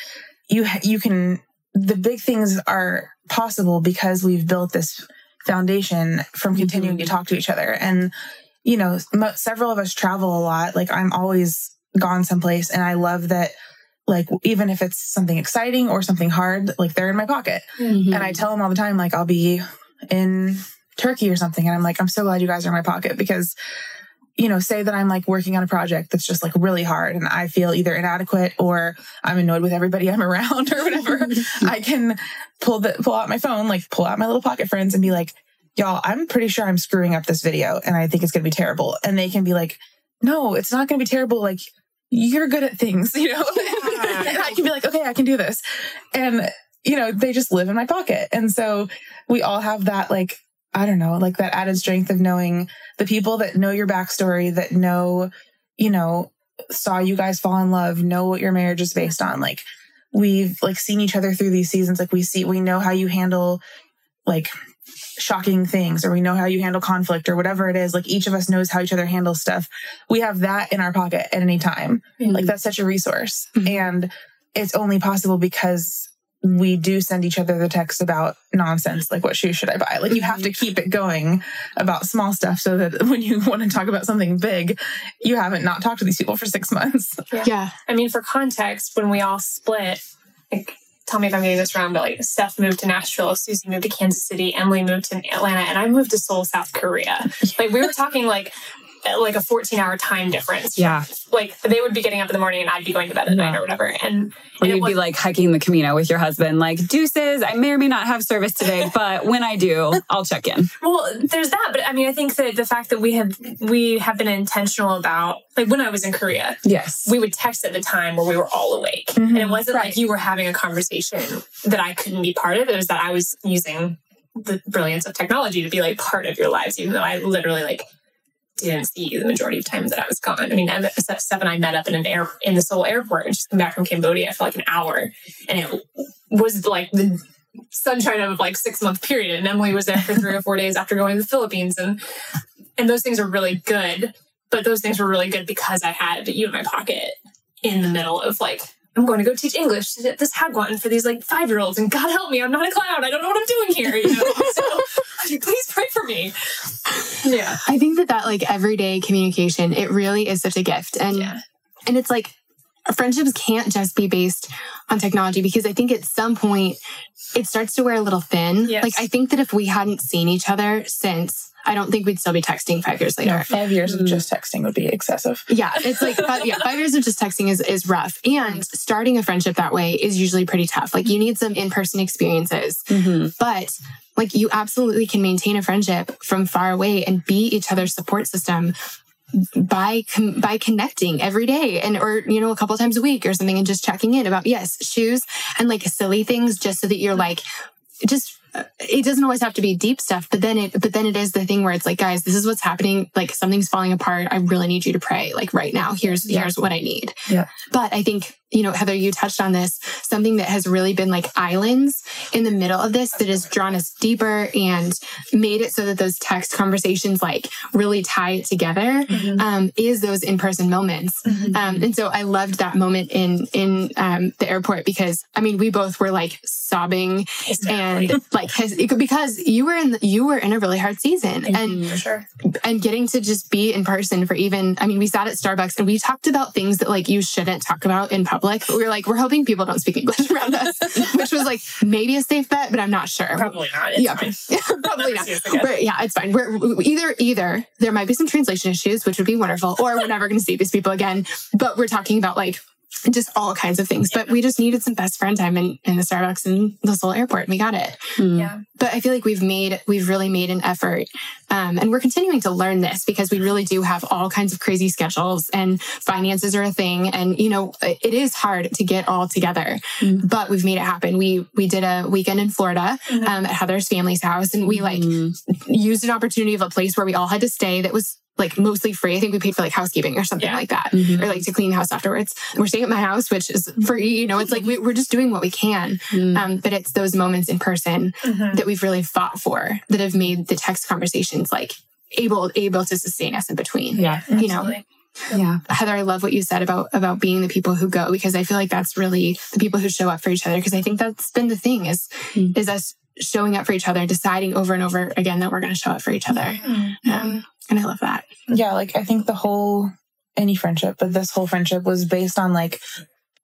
you you can the big things are possible because we've built this foundation from continuing to talk to each other. And you know mo- several of us travel a lot. Like i'm always gone someplace and i love that like even if it's something exciting or something hard like they're in my pocket. Mm-hmm. and I tell them all the time, like, I'll be in Turkey or something. And I'm like, I'm so glad you guys are in my pocket because, you know, say that I'm like working on a project that's just like really hard and I feel either inadequate or I'm annoyed with everybody I'm *laughs* around or whatever. *laughs* I can pull the, pull out my phone, like pull out my little pocket friends and be like, y'all, I'm pretty sure I'm screwing up this video and I think it's going to be terrible. And they can be like, no, it's not going to be terrible. Like, you're good at things, *laughs* you know? and I can be like, okay, I can do this. And, you know, they just live in my pocket. And so we all have that, like, I don't know, like that added strength of knowing the people that know your backstory, that know, you know, saw you guys fall in love, know what your marriage is based on. Like, we've like seen each other through these seasons. Like, we see, we know how you handle like shocking things or we know how you handle conflict or whatever it is like each of us knows how each other handles stuff we have that in our pocket at any time like that's such a resource Mhm. and it's only possible because we do send each other the text about nonsense like what shoes should i buy like you have to mm-hmm. keep it going about small stuff so that when you *laughs* want to talk about something big you haven't not talked to these people for six months *laughs* Yeah. I mean, for context, when we all split, like, tell me if I'm getting this wrong, but like Steph moved to Nashville, Suzy moved to Kansas City, Emily moved to Atlanta, and I moved to Seoul, South Korea. *laughs* Like we were talking like like a 14 hour time difference. Yeah. Like they would be getting up in the morning and I'd be going to bed at night or whatever. And, Or and it you'd be like hiking the Camino with your husband, like, deuces, I may or may not have service today, *laughs* but when I do, I'll check in. Well, there's that, but I mean, I think that the fact that we have we have been intentional about like when I was in Korea, Yes. we would text at the time where we were all awake, Mhm. and it wasn't Right. like you were having a conversation that I couldn't be part of. It was that I was using the brilliance of technology to be like part of your lives, even though I literally like didn't see the majority of times that I was gone. I mean, I- Steph and I met up in an air in the Seoul airport and just came back from Cambodia for like an hour, and it was like the sunshine of like six month period. And Emily was there for three or four days after going to the Philippines, and and those things are really good. But those things were really good because I had you in my pocket in the middle of like. I'm going to go teach English at this Hagwon for these like five year olds, and God help me, I'm not a clown. I don't know what I'm doing here. You know, *laughs* so *laughs* please pray for me. Yeah, I think that that like everyday communication, it really is such a gift. And Yeah. and it's like friendships can't just be based on technology because I think at some point it starts to wear a little thin. Yes. Like I think that if we hadn't seen each other since, I don't think we'd still be texting five years later. No, five years of mm. just texting would be excessive. Yeah, it's like five, yeah, five years of just texting is is rough, and starting a friendship that way is usually pretty tough. Like you need some in person experiences, mm-hmm. but like you absolutely can maintain a friendship from far away and be each other's support system by com- by connecting every day and or you know a couple times a week or something and just checking in about yes shoes and like silly things just so that you're like just it doesn't always have to be deep stuff but then it but then it is the thing where it's like guys this is what's happening. Like something's falling apart. I really need you to pray like right now. Here's Yeah. here's what i need. Yeah. but i think you know heather you touched on this. Something that has really been like islands in the middle of this that has drawn us deeper and made it so that those text conversations like really tie it together um, is those in-person moments. Um, and so i loved that moment in in um, the airport because i mean we both were like sobbing and like his, because you were in you were in a really hard season and sure. and getting to just be in person for even i mean we sat at starbucks and we talked about things that like you shouldn't talk about in public but we were like we're hoping people don't speak english around us *laughs* which was like maybe a safe bet but i'm not sure Probably not. It's yeah, *laughs* probably not. Never see us again. But yeah, it's fine. We're we- either either there might be some translation issues, which would be wonderful, or we're never going to see these people again. But we're talking about like just all kinds of things. But we just needed some best friend time in, in the Starbucks in the Seoul airport. And we got it. Yeah. But I feel like we've made we've really made an effort, um, and we're continuing to learn this because we really do have all kinds of crazy schedules and finances are a thing, and you know it is hard to get all together. But we've made it happen. We we did a weekend in Florida um, at Heather's family's house, and we like used an opportunity of a place where we all had to stay that was like mostly free. I think we paid for like housekeeping or something Yeah. like that, or like to clean the house afterwards. We're staying at my house, which is free. You know, it's like we, we're just doing what we can. Um, but it's those moments in person Mhm. that we've really fought for that have made the text conversations like able able to sustain us in between. Yeah. You know, Absolutely. Yeah. Heather, I love what you said about about being the people who go because I feel like that's really the people who show up for each other because I think that's been the thing is Mm. is us showing up for each other, deciding over and over again that we're going to show up for each other. Mm-hmm. Um, and I love that. Yeah, like I think the whole any friendship, but this whole friendship was based on like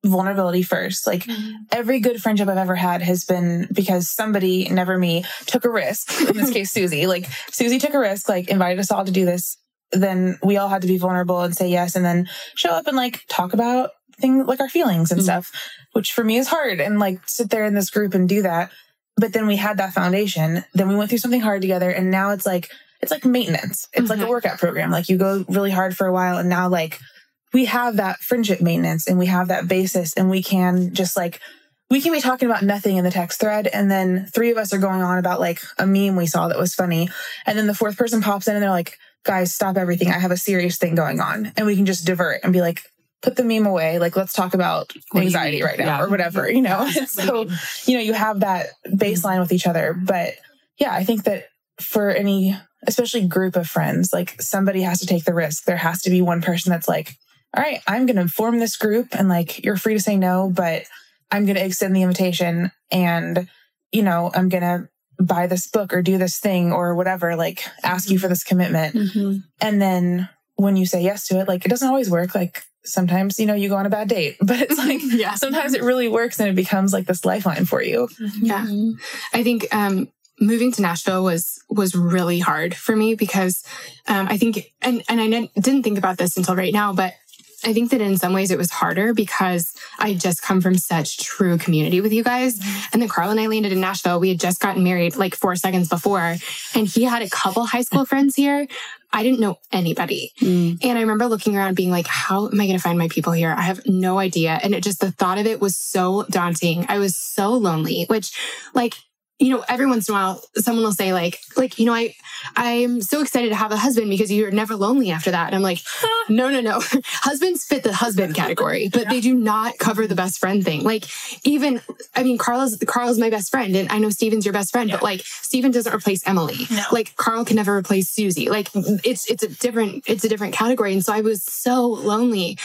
vulnerability first. Like every good friendship I've ever had has been because somebody, never me, took a risk. In this case, Suzy. Like Suzy took a risk, like invited us all to do this. Then we all had to be vulnerable and say yes, and then show up and like talk about things like our feelings and Mhm. stuff, which for me is hard. And like sit there in this group and do that. But then we had that foundation. Then we went through something hard together, and now it's like it's like maintenance. It's like a Mhm. workout program. Like you go really hard for a while, and now like we have that friendship maintenance and we have that basis, and we can just like we can be talking about nothing in the text thread, and then three of us are going on about like a meme we saw that was funny, and then the fourth person pops in and they're like, "Guys, stop everything! I have a serious thing going on," and we can just divert and be like. Put the meme away. Like, let's talk about anxiety right now Yeah. or whatever, you know? *laughs* so, you know, you have that baseline with each other. But yeah, I think that for any, especially group of friends, like somebody has to take the risk. There has to be one person that's like, all right, I'm going to form this group and like, you're free to say no, but I'm going to extend the invitation and, you know, I'm going to buy this book or do this thing or whatever, like ask you for this commitment. Mm-hmm. And then when you say yes to it, like it doesn't always work. Like sometimes, you know, you go on a bad date, *laughs* but it's like, yeah. sometimes it really works and it becomes like this lifeline for you. Mm-hmm. Yeah. Mm-hmm. I think um, moving to Nashville was was really hard for me because um, I think and and I didn't think about this until right now, but I think that in some ways it was harder because I just come from such true community with you guys. And then Carl and I landed in Nashville. We had just gotten married like four seconds before, and he had a couple high school *laughs* friends here. I didn't know anybody. Mm. And I remember looking around being like, how am I going to find my people here? I have no idea. And it just, the thought of it was so daunting. I was so lonely, which like, you know, every once in a while, someone will say like, like, you know, I, I'm so excited to have a husband because you're never lonely after that. And I'm like, *laughs* no, no, no. *laughs* Husbands fit the husband category, but they do not cover the best friend thing. Like even, I mean, Carl's, Carl's my best friend and I know Steven's your best friend, but like Steven doesn't replace Emily. No. Like Carl can never replace Suzy. Like it's, it's a different, it's a different category. And so I was so lonely.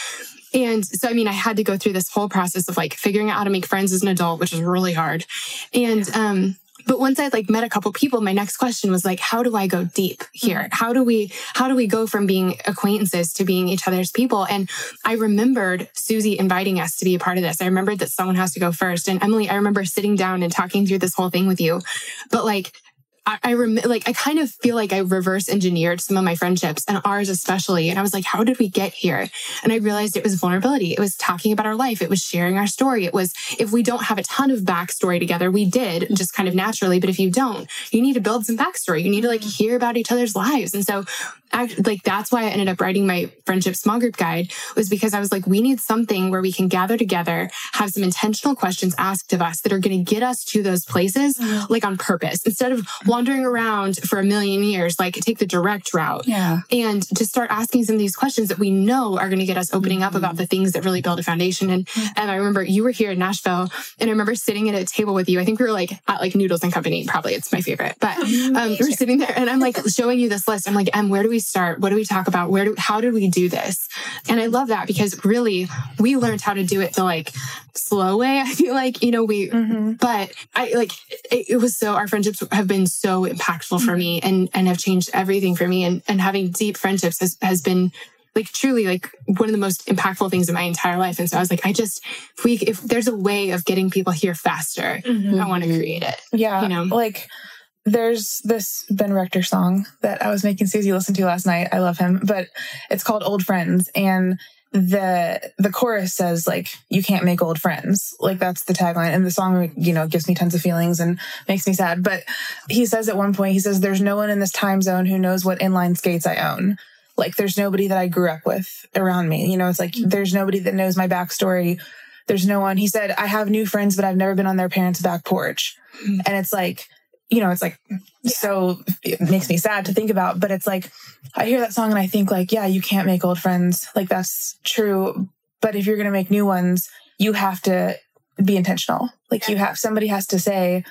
And so, I mean, I had to go through this whole process of like figuring out how to make friends as an adult, which was really hard. And, um, but once I like met a couple people, my next question was like, how do I go deep here? Mm-hmm. How do we, how do we go from being acquaintances to being each other's people? And I remembered Suzy inviting us to be a part of this. I remembered that someone has to go first. And Emily, I remember sitting down and talking through this whole thing with you. But like, I, I rem- like I kind of feel like I reverse engineered some of my friendships and ours especially. And I was like, how did we get here? And I realized it was vulnerability. It was talking about our life. It was sharing our story. It was if we don't have a ton of backstory together, we did just kind of naturally. But if you don't, you need to build some backstory. You need to like mm. hear about each other's lives. And so Like that's why I ended up writing my friendship small group guide was because I was like, we need something where we can gather together, have some intentional questions asked of us that are going to get us to those places mm-hmm. like on purpose instead of wandering around for a million years, like take the direct route Yeah. and to start asking some of these questions that we know are going to get us opening up about mm-hmm. the things that really build a foundation. And, mm-hmm. and I remember you were here in Nashville and I remember sitting at a table with you. I think we were like at like Noodles and Company, probably it's my favorite, but *laughs* um, we were sitting there and I'm like showing you this list. I'm like, Em, where do we start? What do we talk about? Where do, how did we do this? And I love that because really we learned how to do it the like slow way. *laughs* I feel like, you know, we, mm-hmm. but I like, it, it was so, our friendships have been so impactful for me and, and have changed everything for me. And, and having deep friendships has, has been like truly like one of the most impactful things in my entire life. And so I was like, I just, if we, if there's a way of getting people here faster, mm-hmm. I want to create it. Yeah. You know? Like there's this Ben Rector song that I was making Suzy listen to last night. I love him, but it's called Old Friends. And the the chorus says like you can't make old friends. Like that's the tagline. And the song you know gives me tons of feelings and makes me sad. But he says at one point he says there's no one in this time zone who knows what inline skates i own. Like there's nobody that i grew up with around me. You know it's like there's nobody that knows my backstory. There's no one. He said i have new friends but i've never been on their parents back porch. Hmm. And it's like you know it's like so it makes me sad to think about but it's like i hear that song and i think like yeah you can't make old friends. Like that's true. But if you're going to make new ones you have to be intentional. Like you have somebody has to say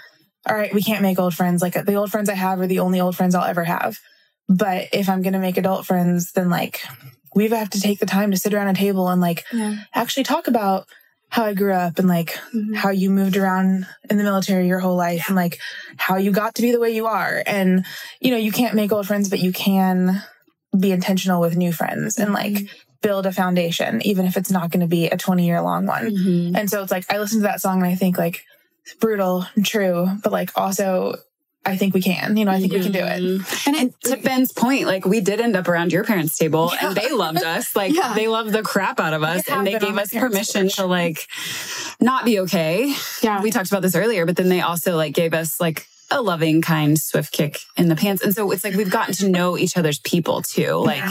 all right we can't make old friends. Like the old friends i have are the only old friends i'll ever have. But if i'm going to make adult friends then like we have to take the time to sit around a table and like actually talk about how I grew up and like how you moved around in the military your whole life and like how you got to be the way you are. And, you know, you can't make old friends, but you can be intentional with new friends and like build a foundation, even if it's not going to be a 20 year long one. Mm-hmm. And so it's like, I listen to that song and I think like it's brutal, true, but like also I think we can, you know, I think we can do it. Mm-hmm. And it, to Ben's point, like we did end up around your parents' table and they loved us. *laughs* Like Yeah. they loved the crap out of us and they gave us permission porch. to like not be okay. Yeah. We talked about this earlier, but then they also like gave us like a loving, kind, swift kick in the pants. And so it's like we've gotten to know each other's people too, like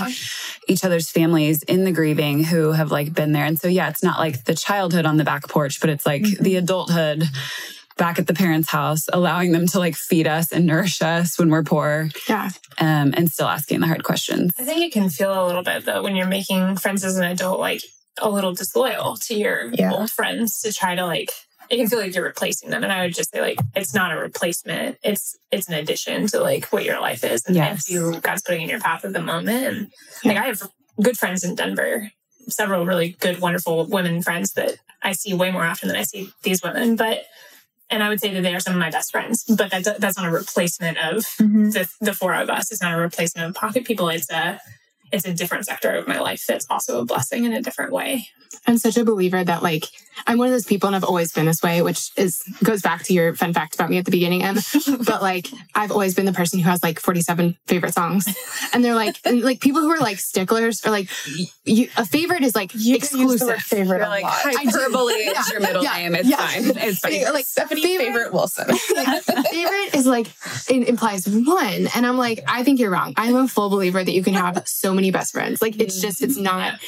each other's families in the grieving who have like been there. And so, yeah, it's not like the childhood on the back porch, but it's like mm-hmm. the adulthood back at the parents' house, allowing them to like feed us and nourish us when we're poor Yeah. um, and still asking the hard questions. I think it can feel a little bit though when you're making friends as an adult, like a little disloyal to your Yeah. old friends to try to like. It can feel like you're replacing them, and I would just say like it's not a replacement. It's it's an addition to like what your life is, and Yes. you God's putting in your path at the moment. And like I have good friends in Denver, several really good, wonderful women friends that I see way more often than I see these women. But and I would say that they are some of my best friends. But that's that's not a replacement of mm-hmm. the the four of us. It's not a replacement of pocket people. It's a it's a different sector of my life that's also a blessing in a different way. I'm such a believer that like I'm one of those people and I've always been this way, which is goes back to your fun fact about me at the beginning. Em. *laughs* but like I've always been the person who has like 47 favorite songs. And they're like and like people who are like sticklers are like you, a favorite is like You can use the word exclusive. favorite You're a like lot. hyperbole *laughs* is your middle Yeah. name. It's Yeah. fine. It's fine. Yeah, like Stephanie favorite- favorite Wilson. *laughs* favorite is like it implies one and i'm like i think you're wrong i'm a full believer that you can have so many best friends like it's just it's not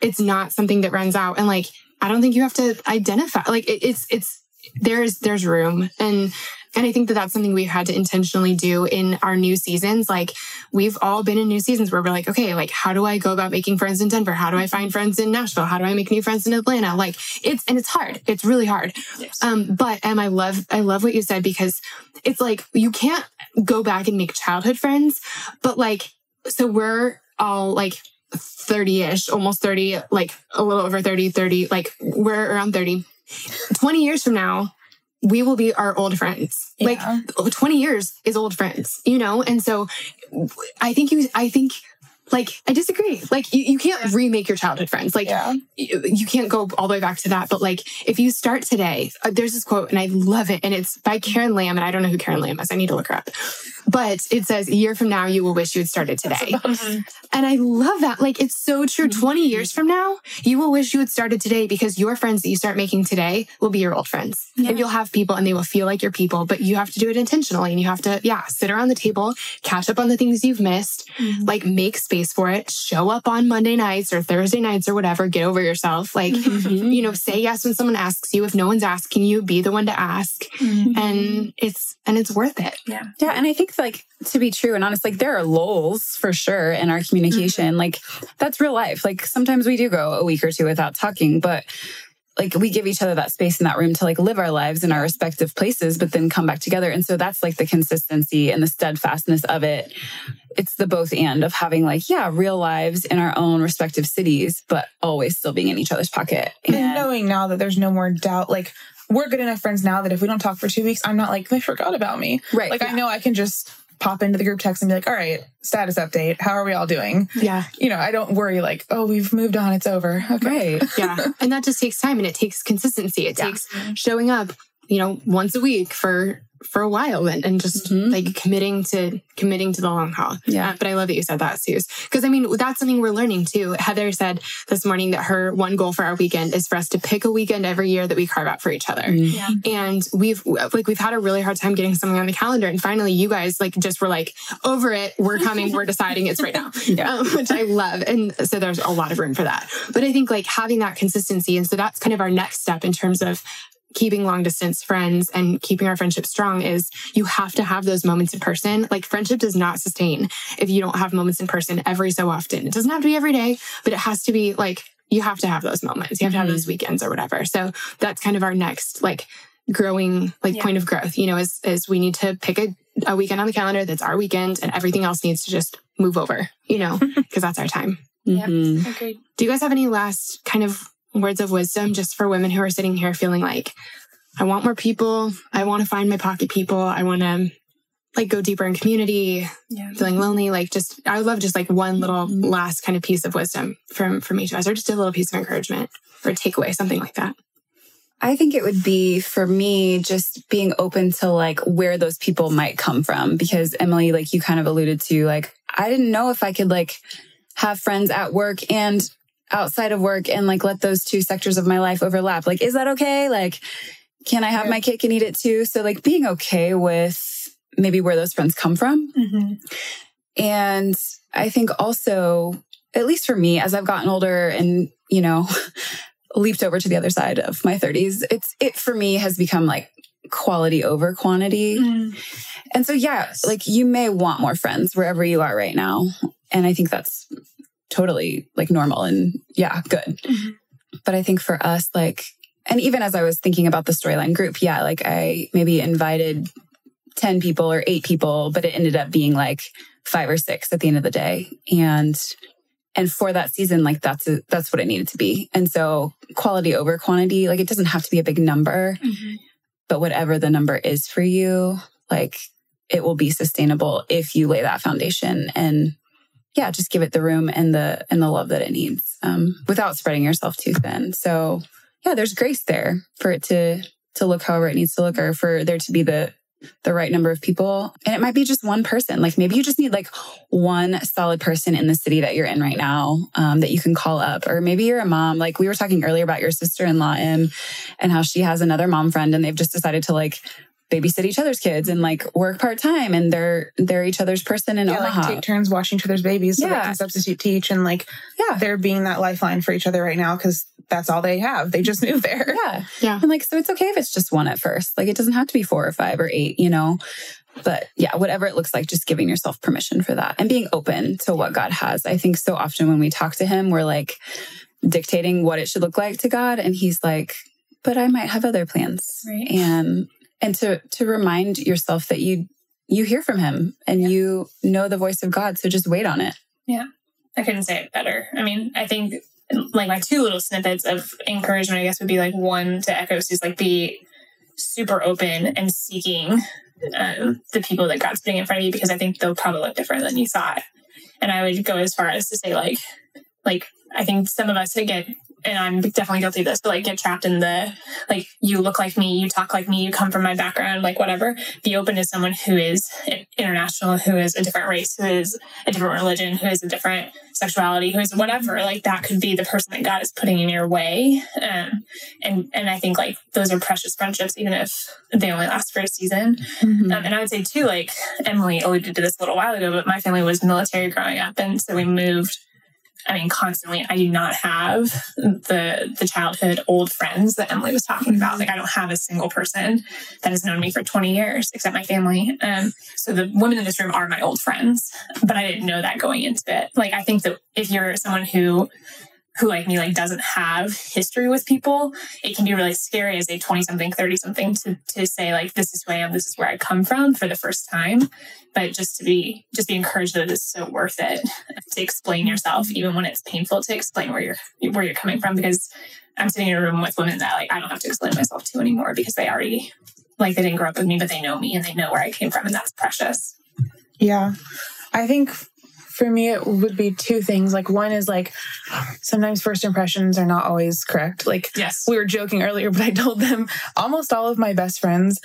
it's not something that runs out and like i don't think you have to identify like it, it's it's there's there's room and and I think that that's something we've had to intentionally do in our new seasons. Like we've all been in new seasons where we're like, okay, like how do I go about making friends in Denver? How do I find friends in Nashville? How do I make new friends in Atlanta? Like it's and it's hard. It's really hard. Yes. Um, but Em, I love I love what you said because it's like you can't go back and make childhood friends, but like so we're all like 30-ish, almost 30, like a little over 30, 30, like we're around 30. 20 years from now, we will be our old friends. Yeah. Like 20 years is old friends, you know? And so I think you, I think like I disagree. Like you, you can't remake your childhood friends. Like Yeah. you, you can't go all the way back to that. But like if you start today, uh, there's this quote and I love it. And it's by Karen Lamb. And I don't know who Karen Lamb is. I need to look her up. But it says, a year from now, you will wish you had started today. And I love that. Like, it's so true. 20 years from now, you will wish you had started today because your friends that you start making today will be your old friends. And you'll have people and they will feel like your people, but you have to do it intentionally. And you have to, yeah, sit around the table, catch up on the things you've missed, like make space for it, show up on Monday nights or Thursday nights or whatever, get over yourself. Like, mm-hmm. you know, say yes when someone asks you. If no one's asking you, be the one to ask. Mm-hmm. And it's, and it's worth it. Yeah. Yeah. And I think like to be true and honest, like there are lulls for sure in our communication. Mm-hmm. Like that's real life. Like sometimes we do go a week or two without talking, but like we give each other that space in that room to like live our lives in our respective places, but then come back together. And so that's like the consistency and the steadfastness of it. It's the both and of having like, yeah, real lives in our own respective cities, but always still being in each other's pocket. And knowing now that there's no more doubt, like we're good enough friends now that if we don't talk for two weeks, I'm not like they forgot about me. Right. Like I know I can just pop into the group text and be like, all right, status update. How are we all doing? Yeah. You know, I don't worry like, oh, we've moved on, it's over. Okay. Right. Yeah. *laughs* and that just takes time and it takes consistency. It Yeah. takes showing up, you know, once a week for for a while and, and just Mhm. like committing to committing to the long haul. Yeah. Uh, but I love that you said that, Suze. Because I mean, that's something we're learning too. Heather said this morning that her one goal for our weekend is for us to pick a weekend every year that we carve out for each other. Mm. Yeah. And we've like we've had a really hard time getting something on the calendar. And finally you guys like just were like, over it, we're coming, we're deciding it's right *laughs* now. Yeah. Um, which I love. And so there's a lot of room for that. But I think like having that consistency. And so that's kind of our next step in terms of keeping long distance friends and keeping our friendship strong is you have to have those moments in person. Like friendship does not sustain if you don't have moments in person every so often. It doesn't have to be every day, but it has to be like you have to have those moments. You have to have Mhm. those weekends or whatever. So that's kind of our next like growing like Yeah. point of growth, you know, is is we need to pick a, a weekend on the calendar that's our weekend and everything else needs to just move over, you know, *laughs* because that's our time. Yeah. Mhm. Agreed. Do you guys have any last kind of words of wisdom just for women who are sitting here feeling like, I want more people. I want to find my pocket people. I want to like go deeper in community, Yeah. feeling lonely. Like just, I would love just like one little last kind of piece of wisdom from, from each of us or just a little piece of encouragement or takeaway, something like that. I think it would be for me just being open to like where those people might come from because Emily, like you kind of alluded to, like I didn't know if I could like have friends at work and outside of work and like let those two sectors of my life overlap. Like, is that okay? Like, can I have my cake and eat it too? So like being okay with maybe where those friends come from. Mm-hmm. And I think also, at least for me, as I've gotten older and, you know, *laughs* leaped over to the other side of my 30s, it's it for me has become like quality over quantity. Mm-hmm. And so, yeah, like you may want more friends wherever you are right now. And I think that's totally like normal and yeah, good. Mhm. But I think for us, like, and even as I was thinking about the storyline group, yeah, like I maybe invited 10 people or eight people, but it ended up being like five or six at the end of the day. And and for that season, like that's a, that's what it needed to be. And so quality over quantity, like it doesn't have to be a big number, Mm-hmm. but whatever the number is for you, like it will be sustainable if you lay that foundation and yeah, just give it the room and the and the love that it needs um, without spreading yourself too thin. So yeah, there's grace there for it to to look however it needs to look, or for there to be the the right number of people. And it might be just one person. Like maybe you just need like one solid person in the city that you're in right now um, that you can call up. Or maybe you're a mom. Like we were talking earlier about your sister in law, Em, and how she has another mom friend and they've just decided to like babysit each other's kids and like work part time and they're they're each other's person in Yeah, Omaha. like take turns washing each other's babies so they Yeah. can substitute teach and like yeah. they're being that lifeline for each other right now because that's all they have. They just moved there. Yeah. Yeah. And like, so it's okay if it's just one at first. Like, it doesn't have to be four or five or eight, you know? But yeah, whatever it looks like, just giving yourself permission for that and being open to what God has. I think so often when we talk to Him, we're like dictating what it should look like to God. And He's like, but I might have other plans. Right. And, and to, to remind yourself that you, you hear from Him and Yeah. you know the voice of God. So just wait on it. Yeah. I couldn't say it better. I mean, I think like my two little snippets of encouragement, I guess, would be like one to echo Sue's like be super open and seeking um, the people that God's putting in front of you because I think they'll probably look different than you thought. And I would go as far as to say, like, like I think some of us get and I'm definitely guilty of this, but like get trapped in the like you look like me, you talk like me, you come from my background, like whatever. Be open to someone who is international, who is a different race, who is a different religion, who is a different sexuality, who is whatever. Like that could be the person that God is putting in your way. Um, and and I think like those are precious friendships, even if they only last for a season. Mm-hmm. Um, and I would say too, like Emily alluded to this a little while ago, but my family was military growing up, and so we moved I mean, constantly. I do not have the the childhood old friends that Emily was talking about. Like, I don't have a single person that has known me for 20 years except my family. Um, so the women in this room are my old friends, but I didn't know that going into it. Like, I think that if you're someone who who like me like doesn't have history with people it can be really scary as a 20 something 30 something to to say like this is who i am this is where i come from for the first time. But just to be just be encouraged that it's so worth it to explain yourself even when it's painful to explain where you're where you're coming from because i'm sitting in a room with women that like i don't have to explain myself to anymore because they already like they didn't grow up with me but they know me and they know where i came from and that's precious. Yeah. I think for me it would be two things. Like one is like sometimes first impressions are not always correct. Like yes. we were joking earlier but i told them almost all of my best friends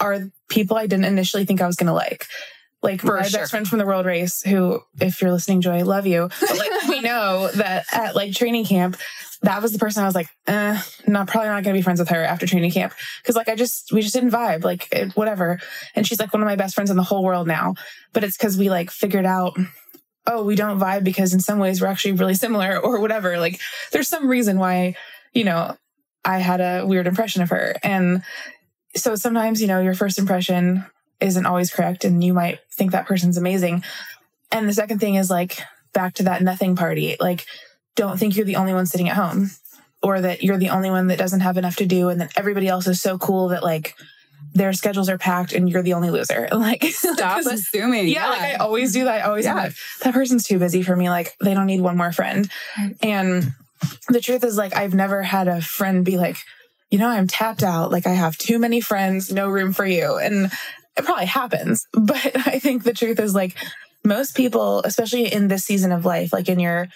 are people i didn't initially think i was going to like. Like For my sure. best friend from the world race who if you're listening joy i love you but like *laughs* we know that at like training camp that was the person I was like, eh, not probably not gonna be friends with her after training camp. Because like I just we just didn't vibe like it, whatever. And she's like one of my best friends in the whole world now, but it's because we like figured out oh, we don't vibe because in some ways we're actually really similar or whatever. Like there's some reason why, you know, I had a weird impression of her. And so sometimes, you know, your first impression isn't always correct and you might think that person's amazing. And the second thing is like back to that nothing party. Like don't think you're the only one sitting at home or that you're the only one that doesn't have enough to do and that everybody else is so cool that like their schedules are packed and you're the only loser. *laughs* Like stop assuming. Yeah, yeah, like I always do that. I always yeah. like, that person's too busy for me. Like they don't need one more friend. And the truth is like I've never had a friend be like, you know, I'm tapped out. Like I have too many friends, no room for you. And it probably happens. *laughs* But I think the truth is like most people, especially in this season of life, like in your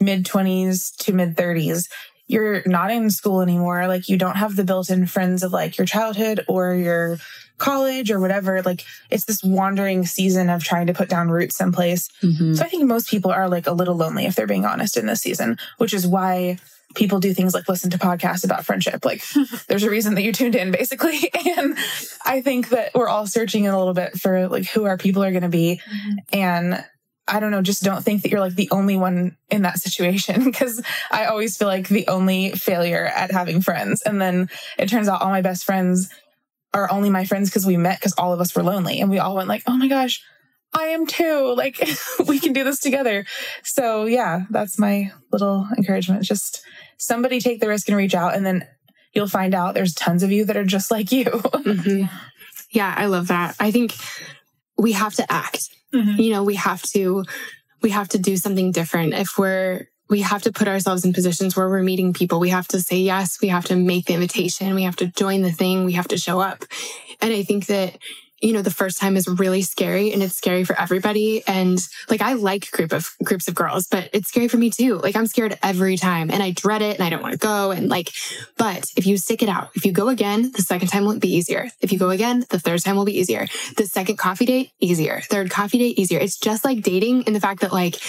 mid 20s to mid 30s, you're not in school anymore. Like you don't have the built in friends of like your childhood or your college or whatever. Like it's this wandering season of trying to put down roots someplace. Mm-hmm. So I think most people are like a little lonely if they're being honest in this season, which is why people do things like listen to podcasts about friendship. Like *laughs* there's a reason that you tuned in basically. *laughs* And I think that we're all searching a little bit for like who our people are going to be. Mm-hmm. And I don't know, just don't think that you're like the only one in that situation *laughs* because I always feel like the only failure at having friends. And then it turns out all my best friends are only my friends because we met because all of us were lonely and we all went like, oh my gosh, I am too. *laughs* Like *laughs* we can do this together. So yeah, that's my little encouragement. Just somebody take the risk and reach out and then you'll find out there's tons of you that are just like you. mm-hmm. Yeah, I love that. I think we have to act Mm-hmm. You know, we have to, we have to do something different. If we're, we have to put ourselves in positions where we're meeting people. We have to say yes. We have to make the invitation. We have to join the thing. We have to show up. And I think that you know, the first time is really scary and it's scary for everybody. And like, I like group of groups of girls, but it's scary for me too. Like, I'm scared every time and I dread it and I don't want to go. And like, but if you stick it out, if you go again, the second time will be easier. If you go again, the third time will be easier. The second coffee date, easier. Third coffee date, easier. It's just like dating in the fact that like,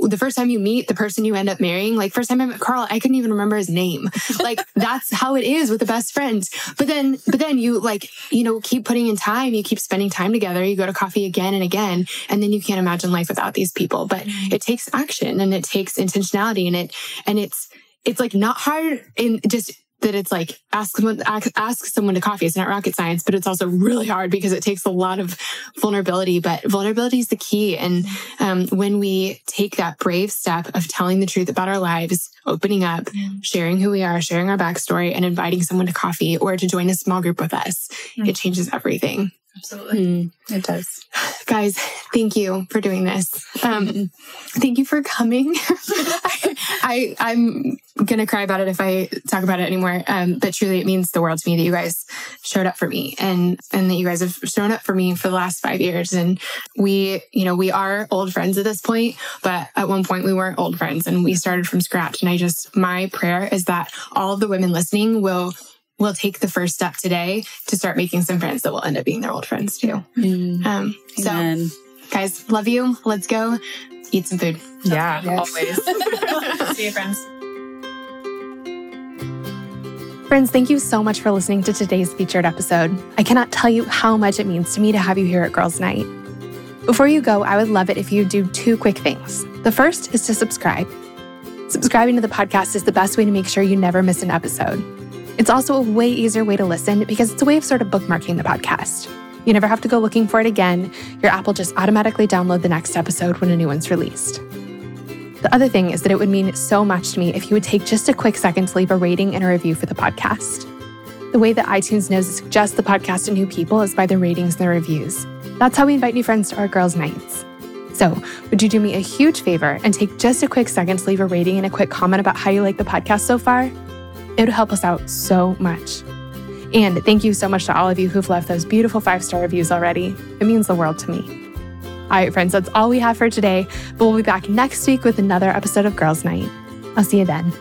the first time you meet the person you end up marrying, like first time I met Carl, I couldn't even remember his name. *laughs* Like that's how it is with the best friends. But then, but then you like, you know, keep putting in time, you keep spending time together, you go to coffee again and again, and then you can't imagine life without these people. But it takes action and it takes intentionality and it, and it's, it's like not hard in just that it's like ask someone ask, ask someone to coffee. It's not rocket science, but it's also really hard because it takes a lot of vulnerability. But vulnerability is the key. And um, when we take that brave step of telling the truth about our lives, opening up, sharing who we are, sharing our backstory, and inviting someone to coffee or to join a small group with us, mm. it changes everything. Absolutely. Mm. It does. *sighs* Guys, thank you for doing this. Um, thank you for coming. *laughs* I, I I'm gonna cry about it if I talk about it anymore. Um, but truly, it means the world to me that you guys showed up for me, and and that you guys have shown up for me for the last five years. And we, you know, we are old friends at this point, but at one point we weren't old friends, and we started from scratch. And I just my prayer is that all of the women listening will will take the first step today to start making some friends that will end up being their old friends too. Mm. Um, so, Amen. Guys, love you. Let's go eat some food. Yeah, Yes. always. *laughs* See you, friends. Friends, thank you so much for listening to today's featured episode. I cannot tell you how much it means to me to have you here at Girls Night. Before you go, I would love it if you do two quick things. The first is to subscribe. Subscribing to the podcast is the best way to make sure you never miss an episode. It's also a way easier way to listen because it's a way of sort of bookmarking the podcast. You never have to go looking for it again. Your app will just automatically download the next episode when a new one's released. The other thing is that it would mean so much to me if you would take just a quick second to leave a rating and a review for the podcast. The way that iTunes knows to suggest the podcast to new people is by the ratings and the reviews. That's how we invite new friends to our girls' nights. So, would you do me a huge favor and take just a quick second to leave a rating and a quick comment about how you like the podcast so far? It would help us out so much. And thank you so much to all of you who've left those beautiful five star reviews already. It means the world to me. All right, friends, that's all we have for today, but we'll be back next week with another episode of Girls Night. I'll see you then.